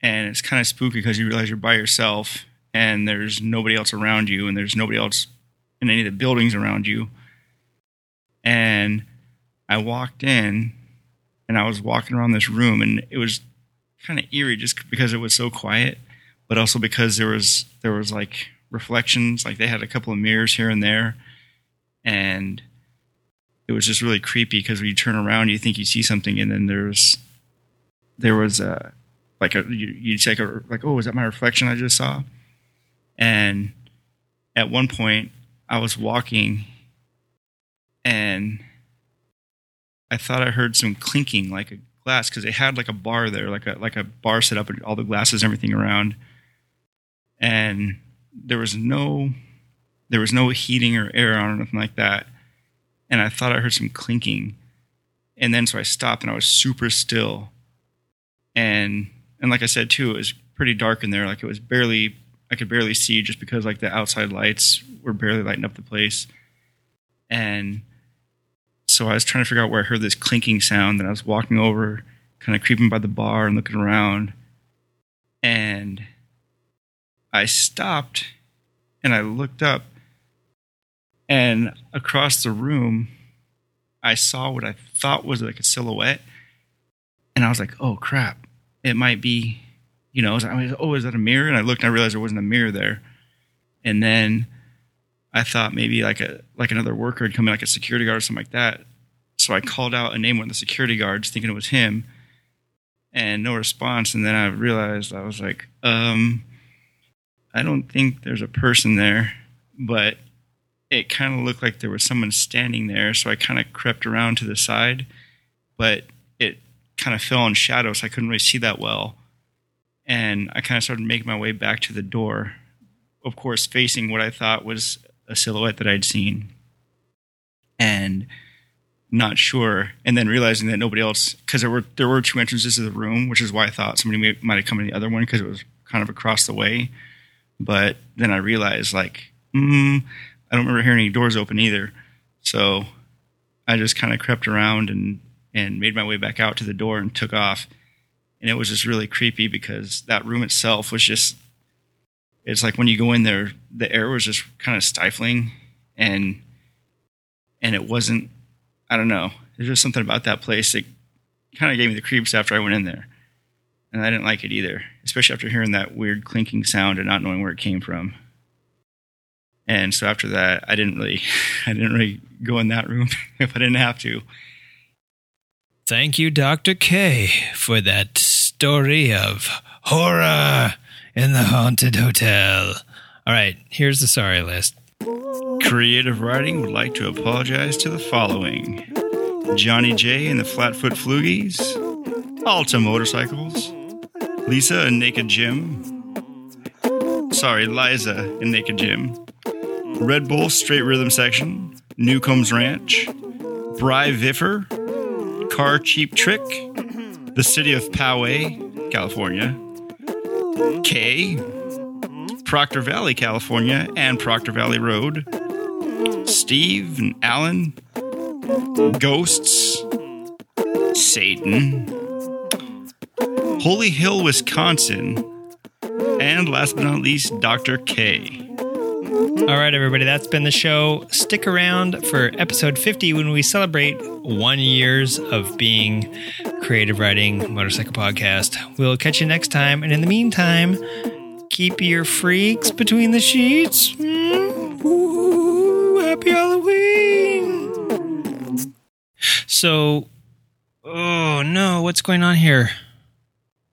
and it's kind of spooky because you realize you're by yourself, and there's nobody else around you, and there's nobody else in any of the buildings around you. And I walked in, and I was walking around this room, and it was kind of eerie just because it was so quiet, but also because there was there was like reflections, like they had a couple of mirrors here and there, and it was just really creepy because when you turn around, you think you see something, and then there's there was a like a you you take a like oh is that my reflection I just saw, and at one point I was walking, and I thought I heard some clinking like a glass because they had like a bar there, like a like a bar set up and all the glasses and everything around, and there was no there was no heating or air on or nothing like that, and I thought I heard some clinking, and then so I stopped and I was super still, and and like I said too, it was pretty dark in there, like it was barely I could barely see just because like the outside lights were barely lighting up the place, and so I was trying to figure out where I heard this clinking sound. And I was walking over, kind of creeping by the bar and looking around. And I stopped and I looked up. And across the room, I saw what I thought was like a silhouette. And I was like, oh crap, it might be, you know, I was, like, oh, is that a mirror? And I looked and I realized there wasn't a mirror there. And then I thought maybe like a like another worker had come in, like a security guard or something like that. So I called out a name one of the security guards, thinking it was him, and no response. And then I realized I was like, um, I don't think there's a person there, but it kind of looked like there was someone standing there. So I kind of crept around to the side, but it kind of fell in shadow, so I couldn't really see that well. And I kind of started making my way back to the door, of course, facing what I thought was a silhouette that I'd seen and not sure and then realizing that nobody else because there were there were two entrances to the room which is why I thought somebody might have come in the other one because it was kind of across the way. But then I realized like mm, I don't remember hearing any doors open either. So I just kind of crept around and and made my way back out to the door and took off. And it was just really creepy because that room itself was just it's like when you go in there, the air was just kind of stifling, and and it wasn't. I don't know. There's just something about that place that kind of gave me the creeps after I went in there, and I didn't like it either, especially after hearing that weird clinking sound and not knowing where it came from. And so after that, I didn't really, [laughs] I didn't really go in that room [laughs] if I didn't have to. Thank you, Dr. K, for that story of horror in the haunted hotel. All right, here's the sorry list. Creative Writing would like to apologize to the following. Johnny J and the Flatfoot Flugies, Alta Motorcycles, Lisa and Naked Jim, sorry, Liza and Naked Jim, Red Bull Straight Rhythm Section, Newcombs Ranch, Bry Viffer, Car Cheap Trick, the City of Poway, California, K, Proctor Valley, California, and Proctor Valley Road, Steve and Alan, Ghosts, Satan, Holy Hill, Wisconsin, and last but not least, Dr. K. All right, everybody, that's been the show. Stick around for episode 50 when we celebrate one years of being Creative writing Motorcycle Podcast. We'll catch you next time. And in the meantime, keep your freaks between the sheets. Mm. Ooh, happy Halloween. So, oh no, what's going on here?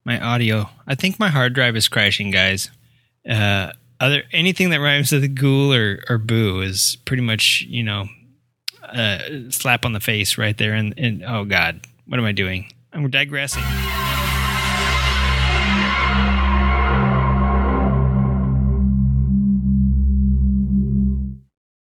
My audio. I think my hard drive is crashing, guys. Uh, other anything that rhymes with ghoul or, or boo is pretty much you know uh, slap on the face right there. And, and oh god what am i doing? I'm digressing